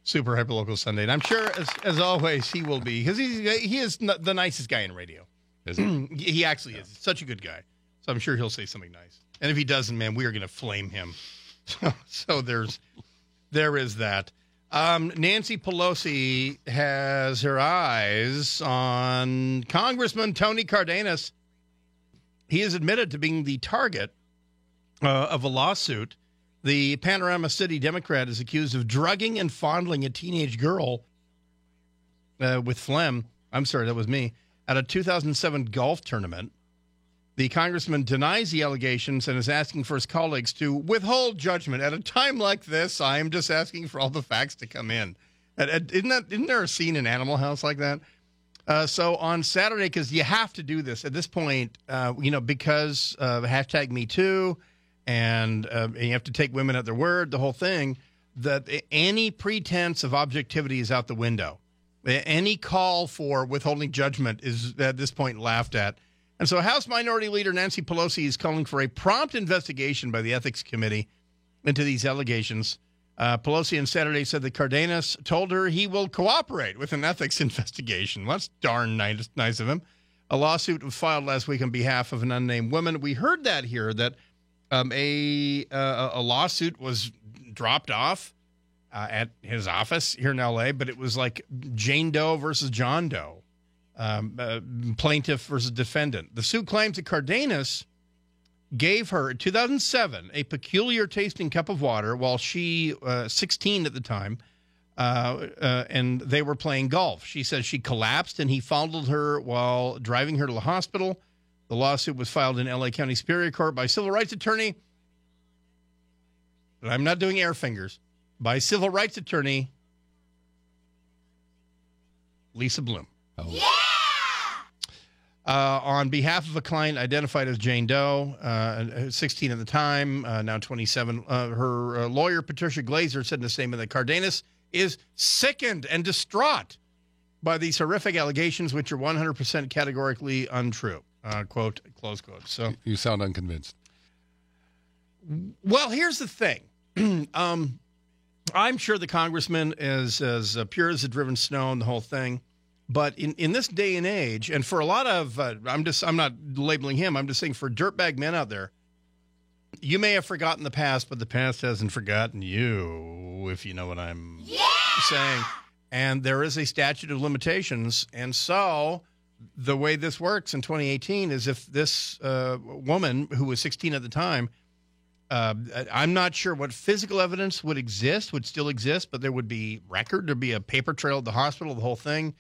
Super Hyper Local Sunday, and I'm sure, as, as always, he will be because he's he is n- the nicest guy in radio. he actually is such a good guy. So I'm sure he'll say something nice. And if he doesn't, man, we are going to flame him. So, so there's there is that. Um, Nancy Pelosi has her eyes on Congressman Tony Cardenas. He is admitted to being the target uh, of a lawsuit. The Panorama City Democrat is accused of drugging and fondling a teenage girl uh, with phlegm. I'm sorry, that was me. At a 2007 golf tournament, the congressman denies the allegations and is asking for his colleagues to withhold judgment. At a time like this, I am just asking for all the facts to come in. Isn't that? Isn't there a scene in Animal House like that? Uh, so on Saturday, because you have to do this at this point, uh, you know, because hashtag Me Too, and, uh, and you have to take women at their word, the whole thing. That any pretense of objectivity is out the window. Any call for withholding judgment is at this point laughed at. And so, House Minority Leader Nancy Pelosi is calling for a prompt investigation by the Ethics Committee into these allegations. Uh, Pelosi on Saturday said that Cardenas told her he will cooperate with an ethics investigation. Well, that's darn nice, nice of him. A lawsuit was filed last week on behalf of an unnamed woman. We heard that here that um, a uh, a lawsuit was dropped off uh, at his office here in L.A., but it was like Jane Doe versus John Doe, um, uh, plaintiff versus defendant. The suit claims that Cardenas gave her in 2007 a peculiar tasting cup of water while she, uh, 16 at the time, uh, uh, and they were playing golf. She says she collapsed and he fondled her while driving her to the hospital. The lawsuit was filed in LA County Superior Court by civil rights attorney. And I'm not doing air fingers. By civil rights attorney Lisa Bloom. Uh, on behalf of a client identified as Jane Doe, uh, 16 at the time, uh, now 27, uh, her uh, lawyer, Patricia Glaser, said in a statement that Cardenas is sickened and distraught by these horrific allegations, which are 100% categorically untrue. Uh, quote, close quote. So You sound unconvinced. well, here's the thing. um, I'm sure the congressman is as uh, pure as the driven snow and the whole thing. But in, in this day and age, and for a lot of, uh, I'm just, I'm not labeling him. I'm just saying for dirtbag men out there, you may have forgotten the past, but the past hasn't forgotten you, if you know what I'm saying. And there is a statute of limitations. And so the way this works in 2018 is if this uh, woman who was 16 at the time, uh, I'm not sure what physical evidence would exist, would still exist, but there would be record, there'd be a paper trail at the hospital, the whole thing.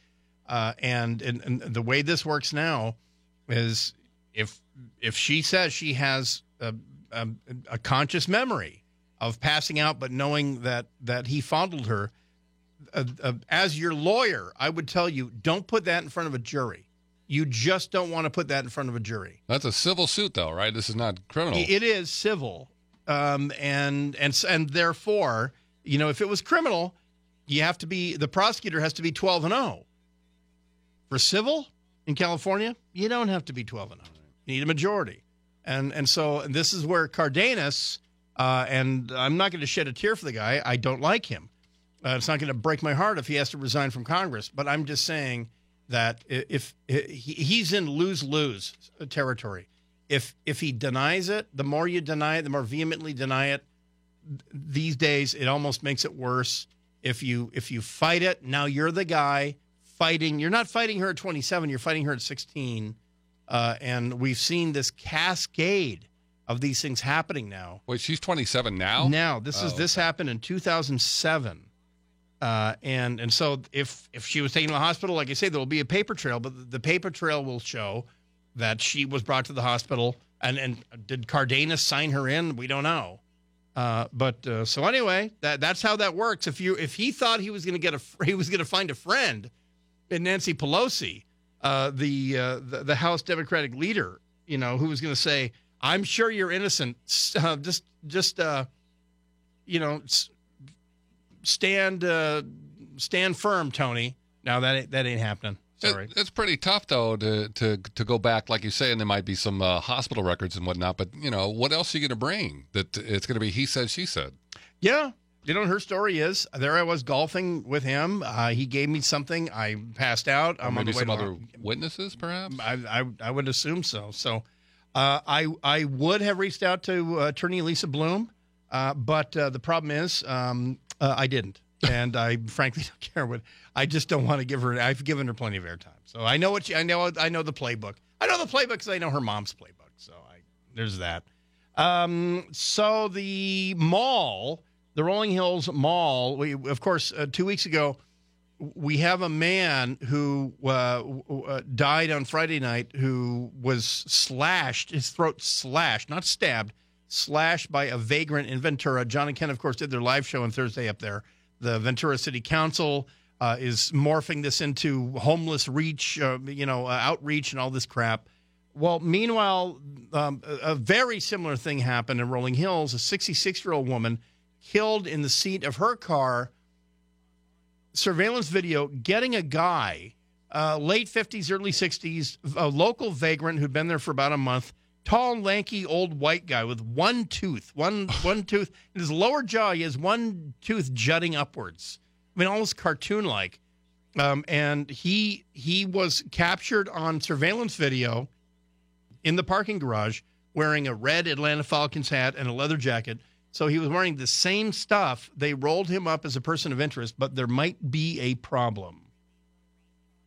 Uh, and, and and the way this works now is if if she says she has a, a, a conscious memory of passing out, but knowing that that he fondled her, uh, uh, as your lawyer, I would tell you don't put that in front of a jury. You just don't want to put that in front of a jury. That's a civil suit, though, right? This is not criminal. It is civil, um, and and and therefore, you know, if it was criminal, you have to be the prosecutor has to be twelve and zero. For civil in California, you don't have to be twelve and zero. You need a majority, and and so and this is where Cardenas, uh, and I'm not going to shed a tear for the guy. I don't like him. Uh, it's not going to break my heart if he has to resign from Congress. But I'm just saying that if, if he's in lose lose territory, if if he denies it, the more you deny it, the more vehemently deny it. These days, it almost makes it worse. If you if you fight it, now you're the guy fighting. You're not fighting her at 27. You're fighting her at 16. Uh, and we've seen this cascade of these things happening now. Wait, she's 27 now. Now this is Oh, this happened in 2007. Uh, and and so if if she was taken to the hospital, like I say, there will be a paper trail, but the paper trail will show that she was brought to the hospital. And and did Cardenas sign her in? We don't know. Uh, but uh, so anyway, that that's how that works. If you if he thought he was going to get a he was going to find a friend in Nancy Pelosi, uh, the, uh, the the House Democratic leader, you know, who was going to say, "I'm sure you're innocent. Uh, just just uh, you know." Stand uh, stand firm, Tony. Now that ain't, that ain't happening. Sorry. It, it's pretty tough though to to to go back, like you say, and there might be some uh, hospital records and whatnot. But you know, what else are you going to bring? That it's going to be he said, she said. Yeah. You know, her story is there I was golfing with him. Uh, he gave me something. I passed out. Or I'm on maybe some other witnesses, perhaps. I, I, I would assume so. So uh, I I would have reached out to uh, attorney Lisa Bloom, uh, but uh, the problem is um, uh, I didn't, and I frankly don't care what. I just don't want to give her. I've given her plenty of airtime, so I know what she, I know. I know the playbook. I know the playbook because I know her mom's playbook. So I there's that. Um, so the mall, the Rolling Hills Mall. We of course uh, two weeks ago we have a man who uh, uh, died on Friday night who was slashed, his throat slashed, not stabbed, slashed by a vagrant in Ventura. John and Ken, of course, did their live show on Thursday up there. The Ventura City Council uh, is morphing this into homeless reach, uh, you know, uh, outreach and all this crap. Well, meanwhile, um, a, a very similar thing happened in Rolling Hills. A 66 year old woman killed in the seat of her car surveillance video getting a guy, uh, late 50s, early 60s, a local vagrant who'd been there for about a month, tall, lanky, old white guy with one tooth, one one tooth in his lower jaw. He has one tooth jutting upwards. I mean, almost cartoon-like. Um, and he he was captured on surveillance video in the parking garage wearing a red Atlanta Falcons hat and a leather jacket. So he was wearing the same stuff. They rolled him up as a person of interest, but there might be a problem.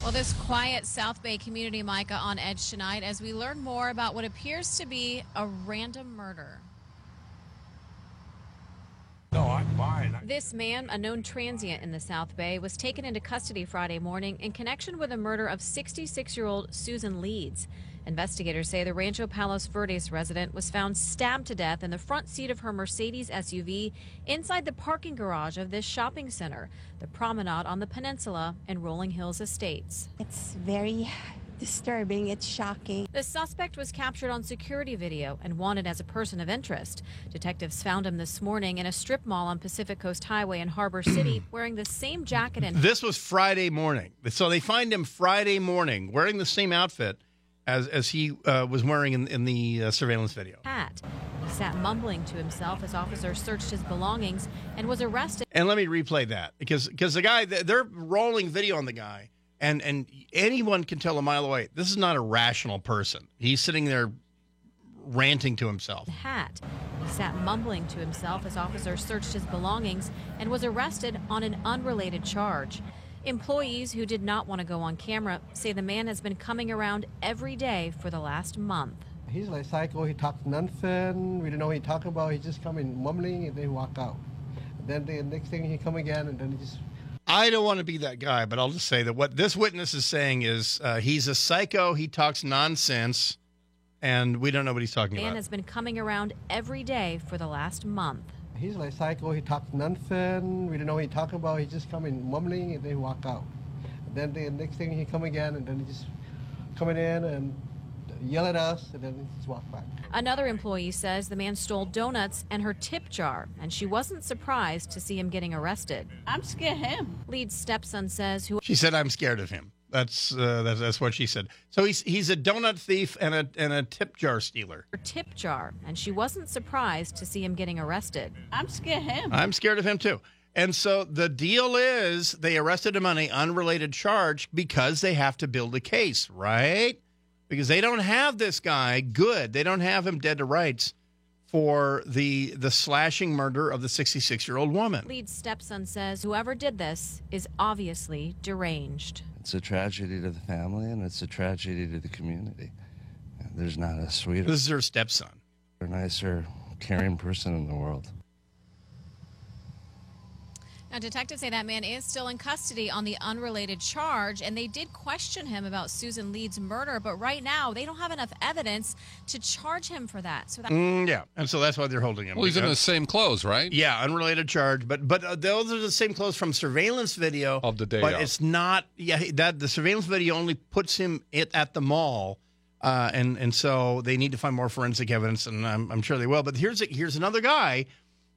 Well, this quiet South Bay community, Micah, on edge tonight as we learn more about what appears to be a random murder. No, I'm fine. This man, a known transient in the South Bay, was taken into custody Friday morning in connection with the murder of 66 year old Susan Leeds. Investigators say the Rancho Palos Verdes resident was found stabbed to death in the front seat of her Mercedes SUV inside the parking garage of this shopping center, the promenade on the peninsula in Rolling Hills Estates. It's very disturbing. It's shocking. The suspect was captured on security video and wanted as a person of interest. Detectives found him this morning in a strip mall on Pacific Coast Highway in Harbor City wearing the same jacket and This was Friday morning. So they find him Friday morning wearing the same outfit as as he uh, was wearing in, in the uh, surveillance video. hat. He sat mumbling to himself as officers searched his belongings and was arrested. And let me replay that because because the guy they're rolling video on the guy and and anyone can tell a mile away this is not a rational person. He's sitting there ranting to himself. Hat. He sat mumbling to himself as officers searched his belongings and was arrested on an unrelated charge. Employees who did not want to go on camera say the man has been coming around every day for the last month. He's like psycho. He talks nonsense. We don't know what he's talking about. He just come in mumbling and then walk out. Then the next thing he come again and then he just I don't want to be that guy, but I'll just say that what this witness is saying is uh, he's a psycho. He talks nonsense, and we don't know what he's talking Man about. has been coming around every day for the last month. He's like psycho. He talks nothing. We don't know what he talking about. He just come in mumbling and then he walk out. then the next thing he come again and then he just coming in and yell at us and then he just walk back. Another employee says the man stole donuts and her tip jar, and she wasn't surprised to see him getting arrested. I'm scared of him. Leeds' stepson says who She said, "I'm scared of him." That's uh, that's, that's what she said. So he's he's a donut thief and a and a tip jar stealer. her tip jar, and she wasn't surprised to see him getting arrested. I'm scared of him. I'm scared of him too. And so the deal is they arrested him on an unrelated charge because they have to build a case, right? Because they don't have this guy good. They don't have him dead to rights for the the slashing murder of the 66 year old woman. Leeds' stepson says whoever did this is obviously deranged. It's a tragedy to the family and it's a tragedy to the community. There's not a sweeter, This is her stepson. or nicer, caring person in the world. Now, detectives say that man is still in custody on the unrelated charge, and they did question him about Susan Leeds' murder, but right now they don't have enough evidence to charge him for that. So that. Mm, yeah, and so that's why they're holding him. Well, he's in the same clothes, right? Yeah, unrelated charge, but but uh, those are the same clothes from surveillance video Of the day But of. it's not. Yeah, that the surveillance video only puts him it at the mall, uh, and and so they need to find more forensic evidence, and I'm, I'm sure they will. But here's a, here's another guy,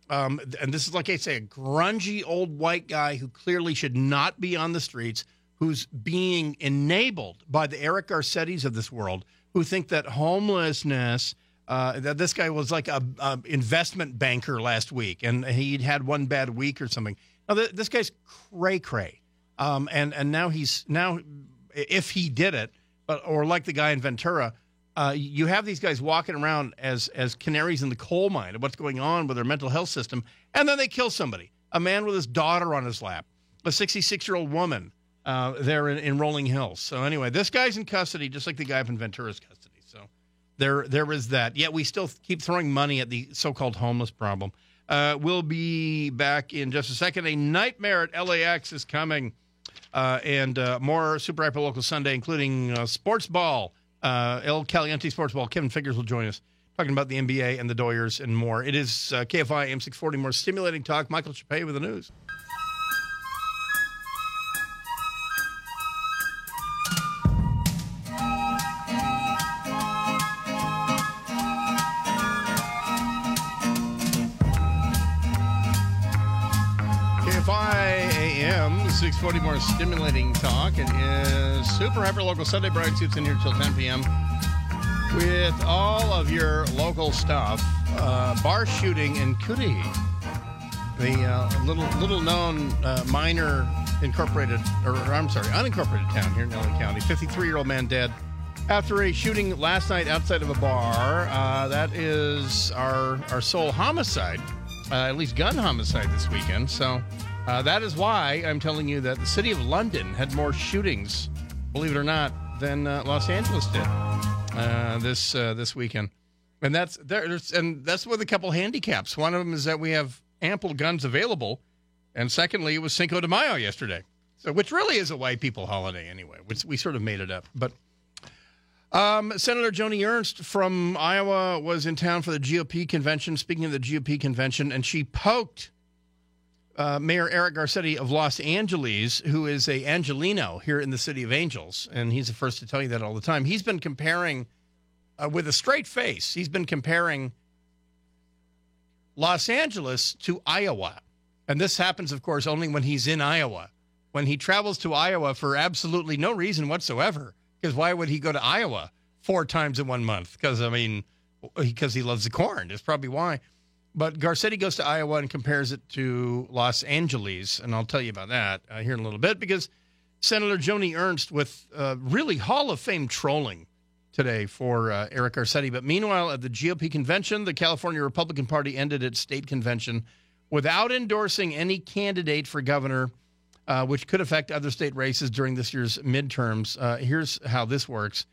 um, and this is like I say, a grungy old white guy who clearly should not be on the streets, who's being enabled by the Eric Garcettis of this world, who think that homelessness. Uh, that this guy was like a, a investment banker last week, and he'd had one bad week or something. Now th- this guy's cray cray, um, and and now he's now if he did it, but or like the guy in Ventura, uh, you have these guys walking around as as canaries in the coal mine of what's going on with their mental health system, and then they kill somebody, a man with his daughter on his lap, a 66 year old woman uh, there in, in Rolling Hills. So anyway, this guy's in custody, just like the guy in Ventura's custody. So there there is that. Yet we still keep throwing money at the so-called homeless problem. Uh, we'll be back in just a second. A nightmare at LAX is coming, uh, and uh, more Super Hyper Local Sunday, including sports ball, uh, El Caliente sports ball. Kevin Figures will join us talking about the NBA and the Doyers and more. It is uh, KFI M640, more stimulating talk. Michael Shappee with the news. 40 more stimulating talk. It is Super Hyper Local Sunday Bryan Suits in here till 10 p.m. with all of your local stuff. Uh, bar shooting in Cootie, the uh, little little known uh, minor incorporated, or, or I'm sorry, unincorporated town here in Ellen County. 53 year old man dead after a shooting last night outside of a bar. Uh, that is our our sole homicide, uh, at least gun homicide this weekend. So uh, that is why I'm telling you that the city of London had more shootings, believe it or not, than uh, Los Angeles did uh, this uh, this weekend. And that's there's and that's with a couple handicaps. One of them is that we have ample guns available, and secondly, it was Cinco de Mayo yesterday, so which really is a white people holiday anyway. Which we sort of made it up, but. Um, Senator Joni Ernst from Iowa was in town for the GOP convention. Speaking of the GOP convention, and she poked uh, Mayor Eric Garcetti of Los Angeles, who is a Angelino here in the city of Angels, and he's the first to tell you that all the time. He's been comparing, uh, with a straight face, he's been comparing Los Angeles to Iowa, and this happens, of course, only when he's in Iowa. When he travels to Iowa for absolutely no reason whatsoever, because why would he go to Iowa four times in one month? Because I mean, because he loves the corn. That's probably why. But Garcetti goes to Iowa and compares it to Los Angeles, and I'll tell you about that uh, here in a little bit because Senator Joni Ernst with uh, really Hall of Fame trolling today for uh, Eric Garcetti. But meanwhile, at the GOP convention, the California Republican Party ended its state convention without endorsing any candidate for governor, uh, which could affect other state races during this year's midterms. Uh, here's how this works.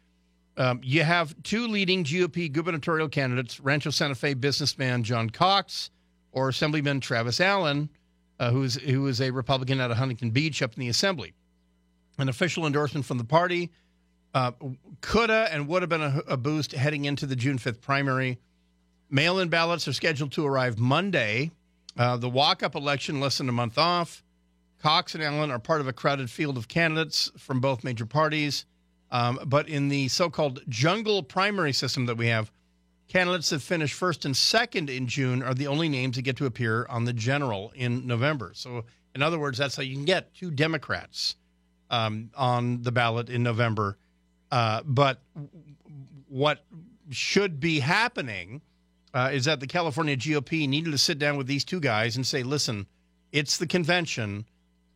Um, you have two leading GOP gubernatorial candidates Rancho Santa Fe businessman John Cox or Assemblyman Travis Allen, uh, who is who is a Republican out of Huntington Beach up in the Assembly. An official endorsement from the party uh, coulda and would have been a, a boost heading into the June 5th primary. Mail in ballots are scheduled to arrive Monday. Uh, the walk up election, less than a month off. Cox and Allen are part of a crowded field of candidates from both major parties. Um, but in the so called jungle primary system that we have, candidates that finish first and second in June are the only names that get to appear on the general in November. So, in other words, that's how you can get two Democrats um, on the ballot in November. Uh, but what should be happening uh, is that the California GOP needed to sit down with these two guys and say, listen, it's the convention.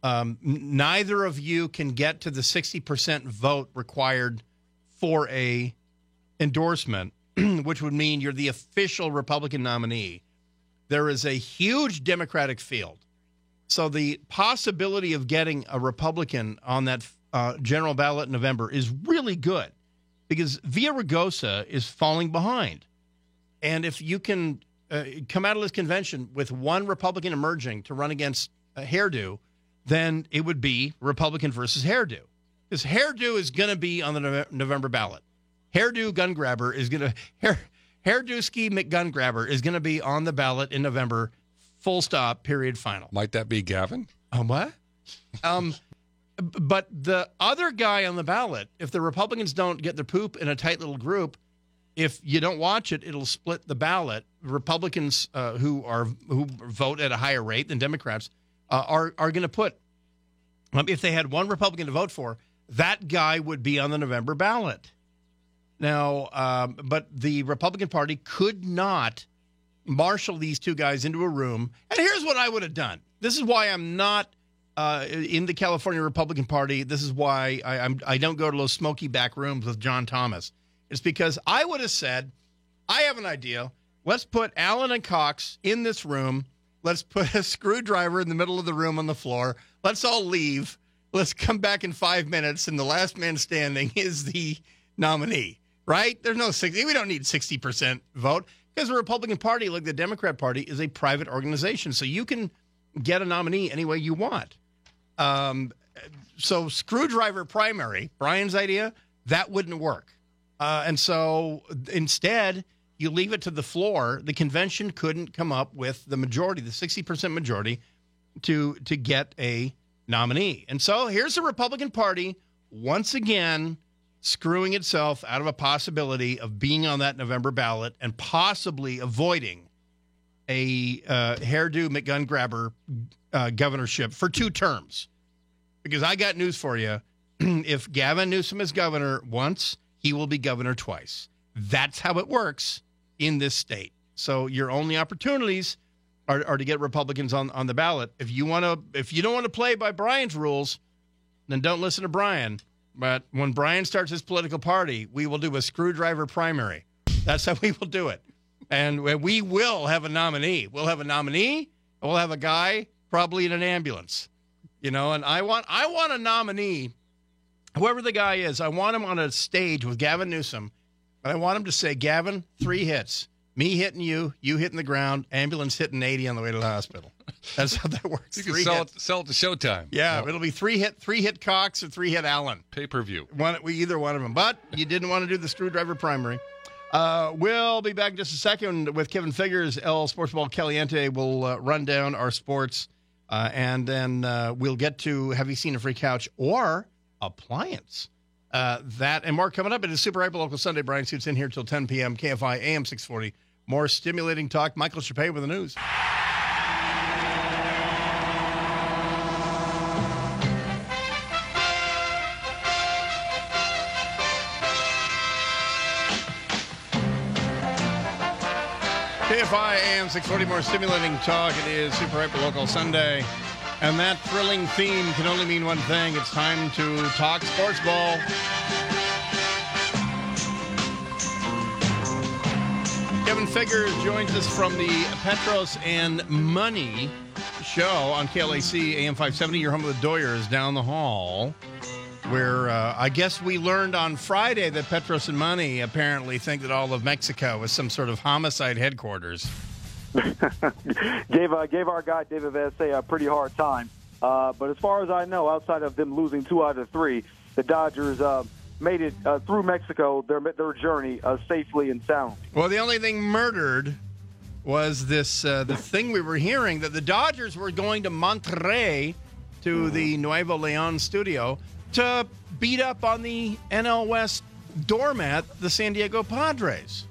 Um, neither of you can get to the 60% vote required for a endorsement, which would mean you're the official Republican nominee. There is a huge Democratic field. So the possibility of getting a Republican on that uh, general ballot in November is really good because Villaraigosa is falling behind. And if you can uh, come out of this convention with one Republican emerging to run against a hairdo, then it would be Republican versus hairdo. Because hairdo is going to be on the November ballot. Hairdo gun grabber is going to hair hairdo ski McGun grabber is going to be on the ballot in November. Full stop. Period. Final. Might that be Gavin? Um, what? Um, but the other guy on the ballot, if the Republicans don't get their poop in a tight little group, if you don't watch it, it'll split the ballot. Republicans uh, who are who vote at a higher rate than Democrats uh, are are going to put. Um, if they had one Republican to vote for, that guy would be on the November ballot. Now, um, but the Republican Party could not marshal these two guys into a room. And here's what I would have done. This is why I'm not uh, in the California Republican Party. This is why I, I'm I don't go to those smoky back rooms with John Thomas. It's because I would have said, I have an idea. Let's put Allen and Cox in this room. Let's put a screwdriver in the middle of the room on the floor. Let's all leave. Let's come back in five minutes, and the last man standing is the nominee. Right? There's no 60. We don't need 60% vote because the Republican Party, like the Democrat Party, is a private organization. So you can get a nominee any way you want. Um, so screwdriver primary, Bryan's idea, that wouldn't work. Uh, and so instead, you leave it to the floor. The convention couldn't come up with the majority, the 60% majority, to to get a nominee. And so here's the Republican Party once again screwing itself out of a possibility of being on that November ballot and possibly avoiding a uh, hairdo McGun grabber uh, governorship for two terms. Because I got news for you. if Gavin Newsom is governor once, he will be governor twice. That's how it works in this state. So your only opportunities are, are to get Republicans on, on the ballot. If you want to, if you don't want to play by Bryan's rules, then don't listen to Bryan. But when Bryan starts his political party, we will do a screwdriver primary. That's how we will do it. And we will have a nominee. We'll have a nominee. We'll have a guy probably in an ambulance. You know, and I want I want a nominee, whoever the guy is, I want him on a stage with Gavin Newsom, and I want him to say, Gavin, three hits. Me hitting you, you hitting the ground, ambulance hitting 80 on the way to the hospital. That's how that works. You can Three sell it, sell it to Showtime. Yeah, it'll be three hit three hit Cox or three hit Allen. Pay per view. One we either one of them. But you didn't want to do the screwdriver primary. Uh, we'll be back in just a second with Kevin Figures. El Sports Ball Caliente will uh, run down our sports, uh, and then uh, we'll get to Have You Seen a Free Couch or Appliance? Uh, that and more coming up. It is Super Hyper Local Sunday. Bryan Suits in here till 10 p.m. KFI AM 640. More stimulating talk. Michael Shappee with the news. KFI AM 640, more stimulating talk. It is Super Hyper Local Sunday. And that thrilling theme can only mean one thing. It's time to talk sports ball. Kevin Figures joins us from the Petros and Money show on KLAC AM 570. Your home of the Doyers down the hall. Where uh, I guess we learned on Friday that Petros and Money apparently think that all of Mexico is some sort of homicide headquarters. gave uh, gave our guy David Vassegh a pretty hard time. Uh, but as far as I know, outside of them losing two out of three, the Dodgers uh, made it uh, through Mexico their their journey uh, safely and sound. Well, the only thing murdered was this uh, the thing we were hearing that the Dodgers were going to Monterrey to the Nuevo Leon studio to beat up on the NL West doormat, the San Diego Padres.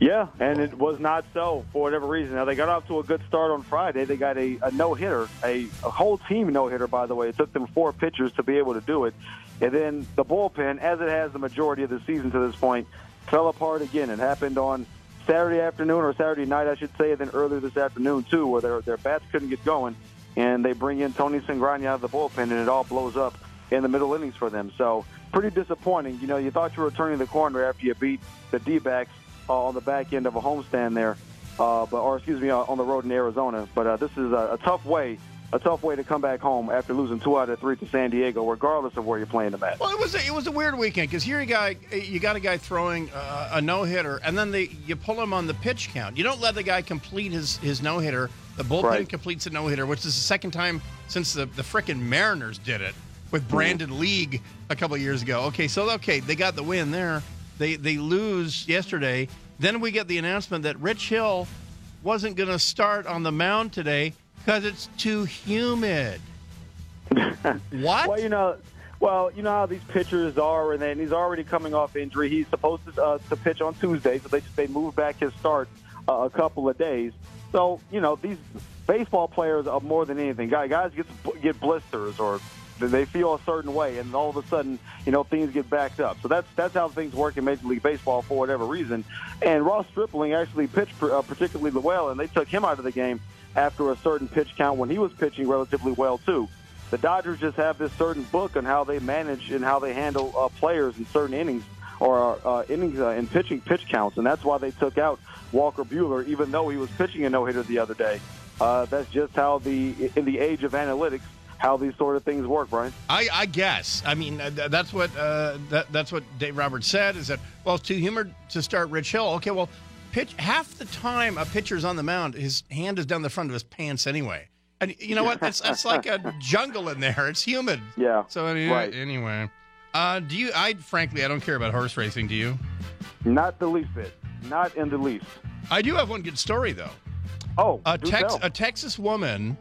Yeah, and it was not so for whatever reason. Now they got off to a good start on Friday. They got a, a no hitter, a, a whole team no hitter. By the way, it took them four pitchers to be able to do it, and then the bullpen, as it has the majority of the season to this point, fell apart again. It happened on Saturday afternoon or Saturday night, I should say, and then earlier this afternoon too, where their their bats couldn't get going, and they bring in Tony Cingrani out of the bullpen, and it all blows up in the middle innings for them. So pretty disappointing. You know, you thought you were turning the corner after you beat the D-backs uh, on the back end of a homestand there, uh, but or excuse me, uh, on the road in Arizona. But uh, this is a, a tough way. A tough way to come back home after losing two out of three to San Diego, regardless of where you're playing them at. Well, it was a, it was a weird weekend because here you got you got a guy throwing uh, a no hitter, and then they you pull him on the pitch count. You don't let the guy complete his his no hitter. The bullpen Right. completes a no hitter, which is the second time since the the frickin' Mariners did it with Brandon League a couple years ago. Okay, so okay, they got the win there. They they lose yesterday. Then we get the announcement that Rich Hill wasn't going to start on the mound today because it's too humid. what? Well, you know, well, you know how these pitchers are, and then he's already coming off injury. He's supposed to uh, to pitch on Tuesday, so they they moved back his start uh, a couple of days. So you know these baseball players are more than anything. Guys, guys get get blisters or they feel a certain way, and all of a sudden, you know, things get backed up. So that's that's how things work in Major League Baseball for whatever reason. And Ross Stripling actually pitched uh, particularly well, and they took him out of the game after a certain pitch count when he was pitching relatively well too. The Dodgers just have this certain book on how they manage and how they handle uh, players in certain innings or uh, innings uh, in pitching pitch counts, and that's why they took out Walker Buehler, even though he was pitching a no hitter the other day. Uh, that's just how the in the age of analytics, how these sort of things work, Bryan. I, I guess. I mean, uh, that's what uh, that, that's what Dave Roberts said. Is that well, it's too humid to start Rich Hill? Okay, well, pitch half the time a pitcher's on the mound, his hand is down the front of his pants anyway. And you know what? It's it's like a jungle in there. It's humid. Yeah. So anyway, Right. anyway, uh, do you? I frankly, I don't care about horse racing. Do you? Not the least bit. Not in the least. I do have one good story though. Oh, a, Tex- a Texas woman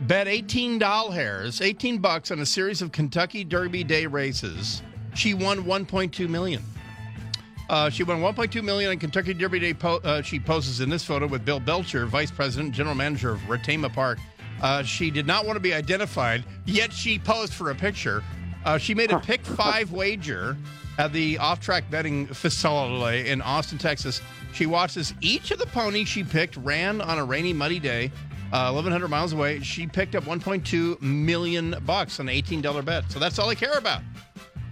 bet 18 doll hairs, 18 bucks on a series of Kentucky Derby Day races. She won 1.2 million. Uh, she won 1.2 million on Kentucky Derby Day. Po- uh, she poses in this photo with Bill Belcher, vice president, general manager of Retama Park. Uh, she did not want to be identified, yet she posed for a picture. Uh, she made a pick five wager at the off-track betting facility in Austin, Texas. She watches each of the ponies she picked ran on a rainy, muddy day, uh, 1,100 miles away. She picked up 1.2 million bucks on an $18 bet. So that's all I care about.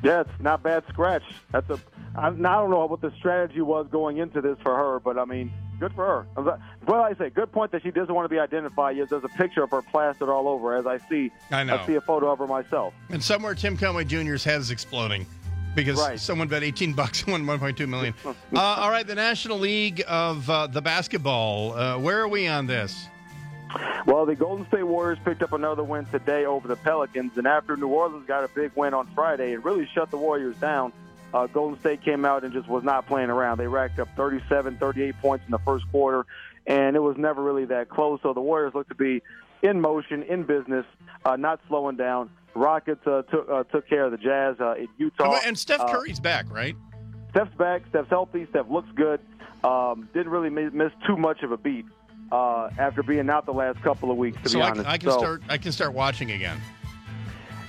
Yeah, it's not bad scratch. That's a. I, I don't know what the strategy was going into this for her, but I mean, good for her. Well, like I say, good point that she doesn't want to be identified. Yet there's a picture of her plastered all over, as I see. I know. I see a photo of her myself. And somewhere Tim Conway Jr.'s head is exploding because Right. someone bet 18 bucks and won 1.2 million. uh, all right, the National League of uh, the basketball. Uh, where are we on this? Well, the Golden State Warriors picked up another win today over the Pelicans, and after New Orleans got a big win on Friday, it really shut the Warriors down. Uh, Golden State came out and just was not playing around. They racked up 37, 38 points in the first quarter, and it was never really that close. So the Warriors looked to be in motion, in business, uh, not slowing down. Rockets uh, took uh, took care of the Jazz uh, in Utah. And Steph Uh, Curry's back, right? Steph's back. Steph's healthy. Steph looks good. Um, didn't really miss, miss too much of a beat uh, after being out the last couple of weeks. To so be I, honest, I can So start. I can start watching again.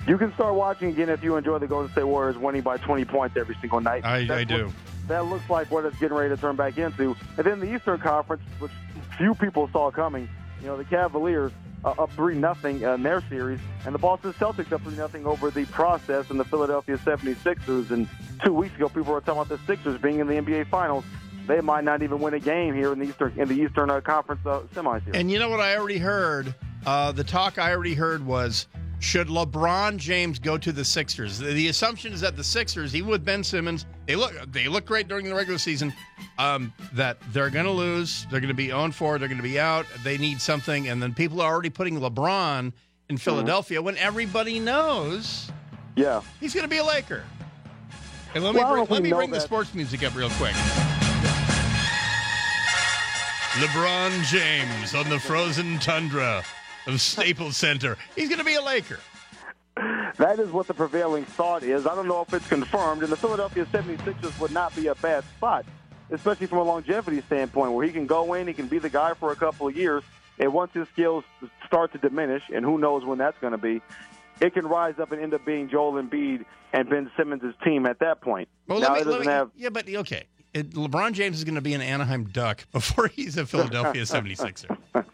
You can start watching again if you enjoy the Golden State Warriors winning by 20 points every single night. I, I do. what- that looks like what it's getting ready to turn back into. And then the Eastern Conference, which few people saw coming. You know, the Cavaliers uh, up three nothing in their series, and the Boston Celtics up three nothing over the process and the Philadelphia 76ers. And two weeks ago, people were talking about the Sixers being in the NBA Finals. They might not even win a game here in the Eastern in the Eastern uh, Conference uh, semis. Here. And you know what I already heard? Uh, the talk I already heard was should LeBron James go to the Sixers? The, the assumption is that the Sixers, even with Ben Simmons, They look they look great during the regular season. Um, that they're going to lose. They're going to be on four. They're going to be out. They need something, and then people are already putting LeBron in Philadelphia when everybody knows Yeah. he's going to be a Laker. And let me Well, don't bring, let me bring the sports music up real quick. LeBron James on the frozen tundra of Staples Center. He's going to be a Laker. That is what the prevailing thought is. I don't know if it's confirmed, and the Philadelphia 76ers would not be a bad spot, especially from a longevity standpoint, where he can go in, he can be the guy for a couple of years, and once his skills start to diminish, and who knows when that's going to be, it can rise up and end up being Joel Embiid and Ben Simmons' team at that point. Well, now, let me, it doesn't me- have yeah, but okay. It, LeBron James is going to be an Anaheim Duck before he's a Philadelphia 76er.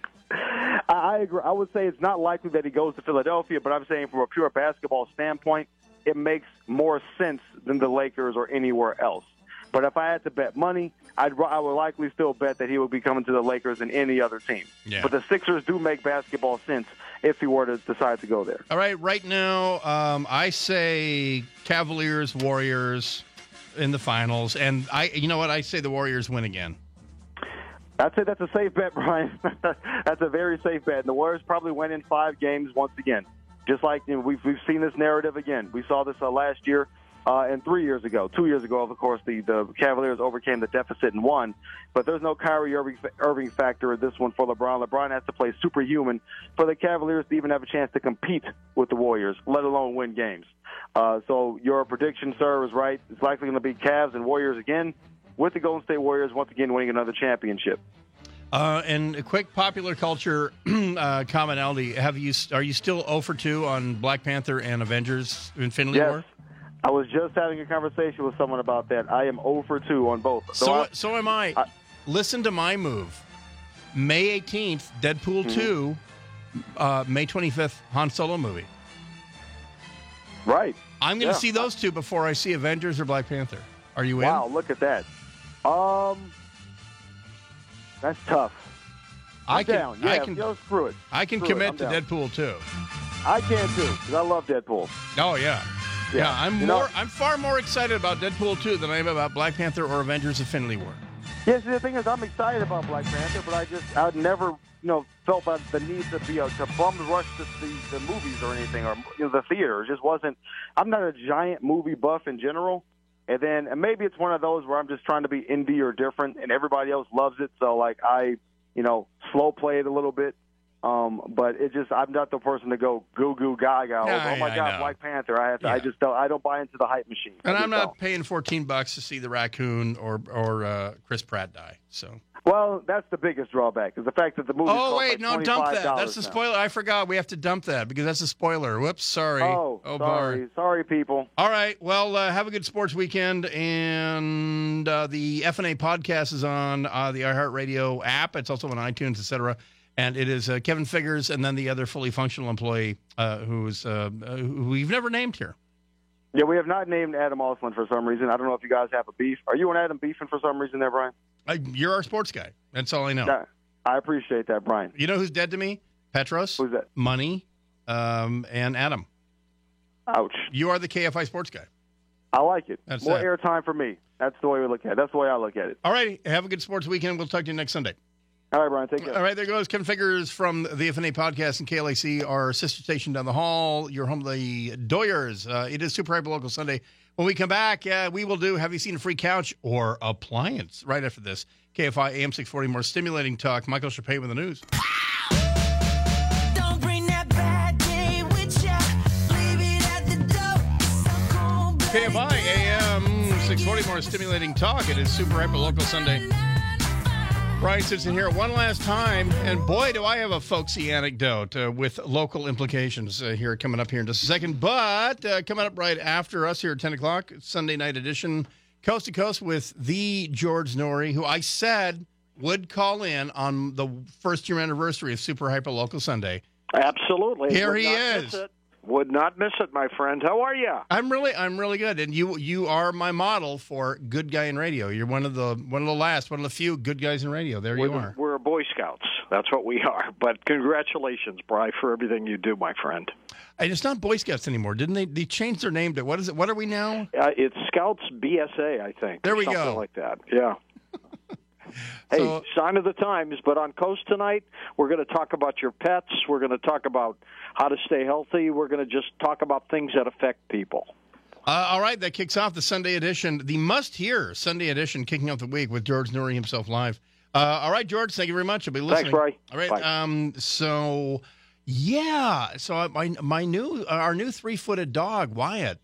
I, agree. I would say it's not likely that he goes to Philadelphia, but I'm saying from a pure basketball standpoint, it makes more sense than the Lakers or anywhere else. But if I had to bet money, I'd I would likely still bet that he would be coming to the Lakers than any other team. Yeah. But the Sixers do make basketball sense if he were to decide to go there. All right, right now, um, I say Cavaliers, Warriors in the finals, and I, you know what, I say the Warriors win again. I'd say that's a safe bet, Bryan. that's a very safe bet. And the Warriors probably win in five games once again. Just like you know, we've, we've seen this narrative again. We saw this uh, last year uh, and three years ago. Two years ago, of course, the, the Cavaliers overcame the deficit and won. But there's no Kyrie Irving, Irving factor in this one for LeBron. LeBron has to play superhuman for the Cavaliers to even have a chance to compete with the Warriors, let alone win games. Uh, so your prediction, sir, is right. It's likely going to be Cavs and Warriors again, with the Golden State Warriors once again winning another championship. Uh, and a quick popular culture uh, commonality: Have you are you still 0 for 2 on Black Panther and Avengers: Infinity Yes. War? I was just having a conversation with someone about that. I am 0 for 2 on both. Though So I- so am I. Listen to my move. May 18th, Deadpool Mhm. 2. Uh, May 25th, Han Solo movie. Right. I'm going to Yeah. see those two before I see Avengers or Black Panther. Are you in? Wow, look at that. Um, that's tough. I'm I can- down. Yeah, I can- yo, screw it. I can Screw commit I'm to down. Deadpool 2. I can too because I love Deadpool. Oh yeah. Yeah. I'm You know- more I'm far more excited about Deadpool 2 than I am about Black Panther or Avengers Infinity War. Yeah, see, the thing is, I'm excited about Black Panther, but I just I'd never you know felt the need to be a to bum rush to see the movies or anything or you know the theater. It just wasn't. I'm not a giant movie buff in general. And then and maybe it's one of those where I'm just trying to be indie or different, and everybody else loves it. So like I, you know, slow play it a little bit. Um, but it just I'm not the person to go goo goo gaga. Yeah, oh my god. Black Panther! I have to, I just don't I don't buy into the hype machine. And I'm not don't. paying 14 bucks to see the raccoon or or uh, Chris Pratt die. So Well, that's the biggest drawback is the fact that the movie. Oh wait, no, dump that. That's the now. spoiler. I forgot. We have to dump that because that's a spoiler. Whoops, sorry. Oh, bar. sorry, sorry, people. All right. Well, uh, have a good sports weekend, and uh, the FNA podcast is on uh, the iHeartRadio app. It's also on iTunes, etc. And it is uh, Kevin Figures, and then the other fully functional employee uh, who's uh, who we've never named here. Yeah, we have not named Adam Osland for some reason. I don't know if you guys have a beef. Are you and Adam beefing for some reason there, Bryan? You're our sports guy. That's all I know. Yeah, I appreciate that, Bryan. You know who's dead to me? Petros. Who's that? Money, um, and Adam. Ouch. You are the KFI sports guy. I like it. That's More airtime for me. That's the way we look at it. That's the way I look at it. All righty. Have a good sports weekend. We'll talk to you next Sunday. All right, Bryan. Take care. All right, there goes Kevin Figures from the FNA podcast and KLAC, our sister station down the hall. Your home, the Doyers. Uh, it is Super Hyper Local Sunday. When we come back, uh, we will do Have You Seen a Free Couch or Appliance right after this. KFI AM 640, more stimulating talk. Michael Shappee with the news. KFI AM 640, more stimulating talk. It is Super Hyper Local Sunday. Bryan Suits in here one last time, and boy, do I have a folksy anecdote uh, with local implications uh, here coming up here in just a second. But uh, coming up right after us here at 10 o'clock, Sunday night edition, coast to coast with the George Noory, who I said would call in on the first year anniversary of Super Hyper Local Sunday. Absolutely. Here he is. Would not miss it, my friend. How are you? I'm really, I'm really good, and you, you are my model for good guy in radio. You're one of the, one of the last, one of the few good guys in radio. There we're, you are. we're Boy Scouts. That's what we are. But congratulations, Bry, for everything you do, my friend. And it's not Boy Scouts anymore, didn't they? They changed their name to what is it? What are we now? Uh, it's Scouts BSA, I think. There we something go. like that. Yeah. Hey, sign of the times. But on Coast tonight, we're going to talk about your pets. We're going to talk about how to stay healthy. We're going to just talk about things that affect people. Uh, all right, that kicks off the Sunday edition, the must-hear Sunday edition, kicking off the week with George Noory himself live. Uh, all right, George, thank you very much. I'll be listening. Thanks. Bry. All right, Bye. um, so yeah, so my my new our new three-footed dog Wyatt.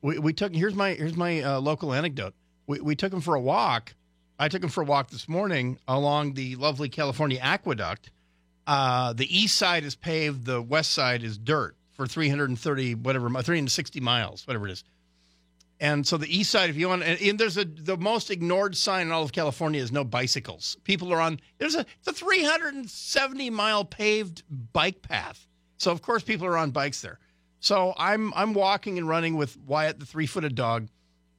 We, we took here's my here's my uh, local anecdote. We we took him for a walk. I took him for a walk this morning along the lovely California Aqueduct. Uh, the east side is paved, the west side is dirt for 330 whatever 360 miles, whatever it is. And so the east side, if you want, and, and there's a the most ignored sign in all of California is no bicycles. People are on there's a it's a 370 mile paved bike path. So of course people are on bikes there. So I'm I'm walking and running with Wyatt, the three footed dog,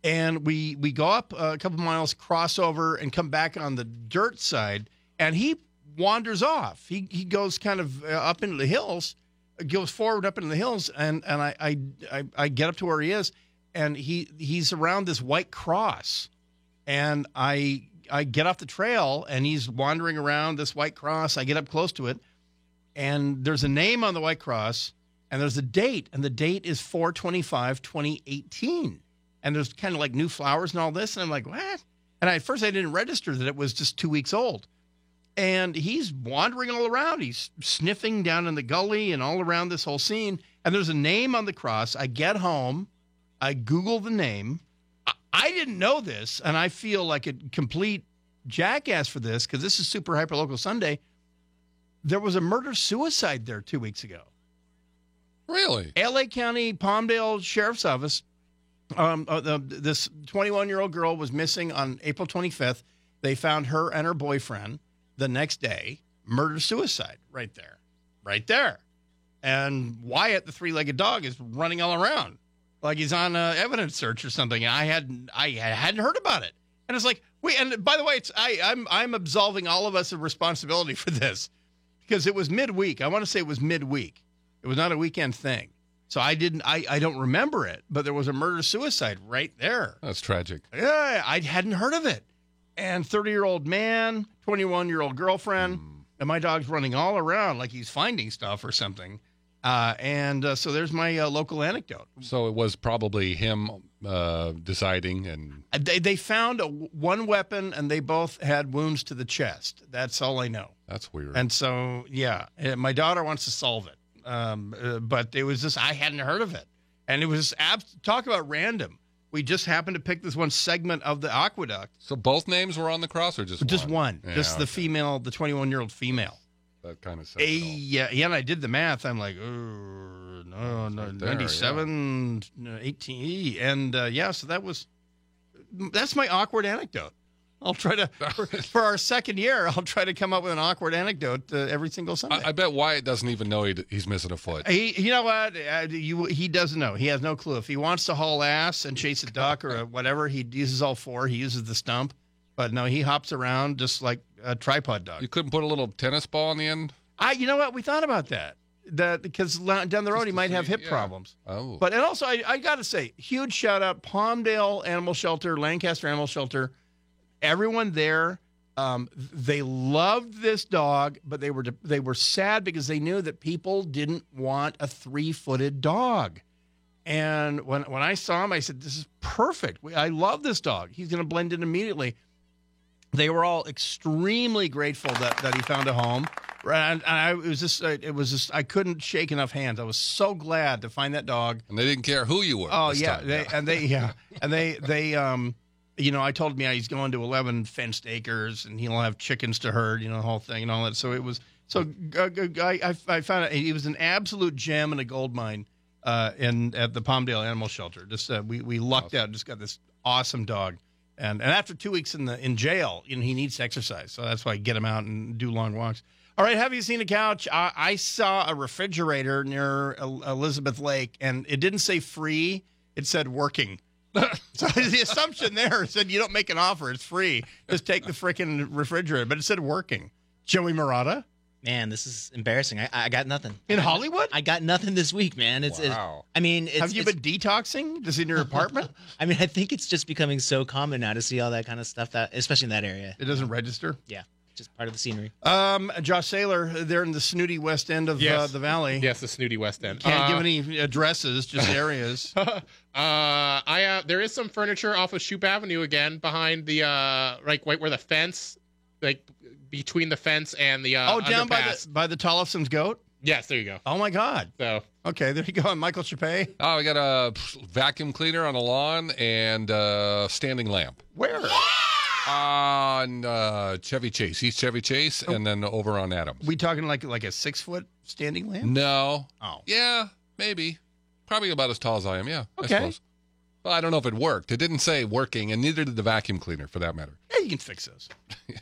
and we we go up a couple miles, cross over, and come back on the dirt side, and he wanders off. He he goes kind of uh, up into the hills, goes forward up into the hills, and and I I I, I get up to where he is, and he he's around this white cross, and I I get off the trail, and he's wandering around this white cross. I get up close to it, and there's a name on the white cross, and there's a date, and the date is 425 2018 and there's kind of like new flowers and all this. And I'm like, what? And I, at first, I didn't register that it was just two weeks old. And he's wandering all around. He's sniffing down in the gully and all around this whole scene. And there's a name on the cross. I get home, I Google the name. I, I didn't know this, and I feel like a complete jackass for this because this is Super Hyper Local Sunday. There was a murder suicide there two weeks ago. Really? LA County Palmdale Sheriff's Office um, uh, the, this 21 year old girl was missing on April 25th. They found her and her boyfriend the next day, murder suicide right there, right there. And Wyatt, the three legged dog, is running all around like he's on a evidence search or something. And I hadn't, I hadn't heard about it. And it's like, wait, and by the way, it's I, I'm I'm absolving all of us of responsibility for this because it was midweek. I want to say it was midweek. It was not a weekend thing. So I didn't I, I don't remember it, but there was a murder suicide right there. That's tragic. Yeah, I hadn't heard of it. And 30 year old man, 21 year old girlfriend, and my dog's running all around like he's finding stuff or something. Uh, and uh, so there's my uh, local anecdote. So it was probably him uh, deciding, and Uh, They, they found a, one weapon and they both had wounds to the chest. That's all I know. that's weird. And so, yeah, my daughter wants to solve it. Um, uh, but it was just, I hadn't heard of it. And it was, abs- talk about random. We just happened to pick this one segment of the aqueduct. so both names were on the cross, or just Just one? one. Yeah, just the female, the 21 year old female. That kind of says all. yeah, yeah, and I did the math. I'm like, oh, no, no, right there, 97, no, 18. And uh, yeah, so that was, that's my awkward anecdote. I'll try to, for, for our second year, I'll try to come up with an awkward anecdote uh, every single Sunday. I, I bet Wyatt doesn't even know he, he's missing a foot. He, you know what? Uh, you, he doesn't know. He has no clue. If he wants to haul ass and chase a duck or a whatever, he uses all four. He uses the stump. But no, he hops around just like a tripod dog. You couldn't put a little tennis ball on the end. I, you know what? We thought about that. That because down the road he might have hip yeah. problems. Oh, But and also I, I got to say, huge shout out Palmdale Animal Shelter, Lancaster Animal Shelter, everyone there. Um, they loved this dog, but they were they were sad because they knew that people didn't want a three footed dog. And when when I saw him, I said, "This is perfect. I love this dog. He's going to blend in immediately." They were all extremely grateful that, that he found a home, and, I it was just it was just I couldn't shake enough hands. I was so glad to find that dog. and they didn't care who you were. Oh yeah, they, and they yeah, and they they um, you know, I told him yeah he's going to eleven fenced acres and he'll have chickens to herd, you know, the whole thing and all that. So it was so I I, I found it. He was an absolute gem and a gold mine uh, in at the Palmdale Animal Shelter. Just uh, we we lucked out, just got this awesome dog. And, and after two weeks in the in jail, you know, he needs to exercise, so that's why I get him out and do long walks. All right, have you seen a couch? I, I saw a refrigerator near El- Elizabeth Lake, and it didn't say free; it said working. so the assumption there said you don't make an offer; it's free. Just take the freaking refrigerator, but it said working. Joey Murata. Man, this is embarrassing. I, I got nothing. In Hollywood? I got nothing this week, man. It's, Wow. I mean, it's, Have you been detoxing just in your apartment? I mean, I think it's just becoming so common now to see all that kind of stuff that, especially in that area. It doesn't register. Yeah, just part of the scenery. Um, Josh Saylor, they're in the snooty west end of uh, the valley. Yes, the snooty West End. Can't Uh, give any addresses, just areas. uh, I uh, there is some furniture off of Shoop Avenue again, behind the uh, right, right where the fence, like between the fence and the uh, oh, down by the by the Tollefson's goat. Yes, there you go. Oh my God. So okay, there you go. And Michael Shappee. Oh, we got a vacuum cleaner on a lawn and a standing lamp Where? On uh, Chevy Chase, He's Chevy Chase, and then over on Adams. We talking like like a six foot standing lamp? No. Oh. Yeah, maybe. Probably about as tall as I am. Yeah. Okay. I suppose. Well, I don't know if it worked. It didn't say working, and neither did the vacuum cleaner, for that matter. Yeah, you can fix those.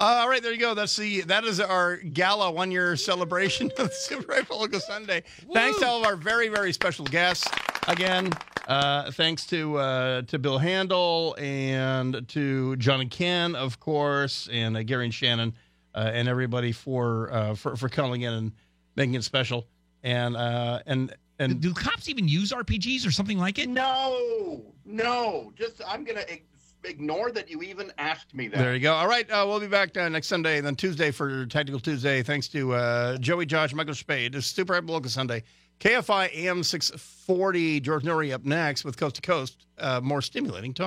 Uh, all right, there you go. That's the that is our gala one year celebration of the Super Hyper Local Sunday. Thanks to all of our very very special guests. Again, uh, thanks to uh, to Bill Handel and to John and Ken, of course, and uh, Gary and Shannon, uh, and everybody for, uh, for for calling in and making it special. And uh, and and do cops even use RPGs or something like it? No, no. Just I'm gonna ig- ignore that you even asked me that. There you go. All right, uh, we'll be back uh, next Sunday, and then Tuesday for Tactical Tuesday. Thanks to uh, Joey, Josh, Michael Spade. It's Super Hyper Local Sunday. KFI AM 640. George Noory up next with Coast to Coast. Uh, more stimulating talk.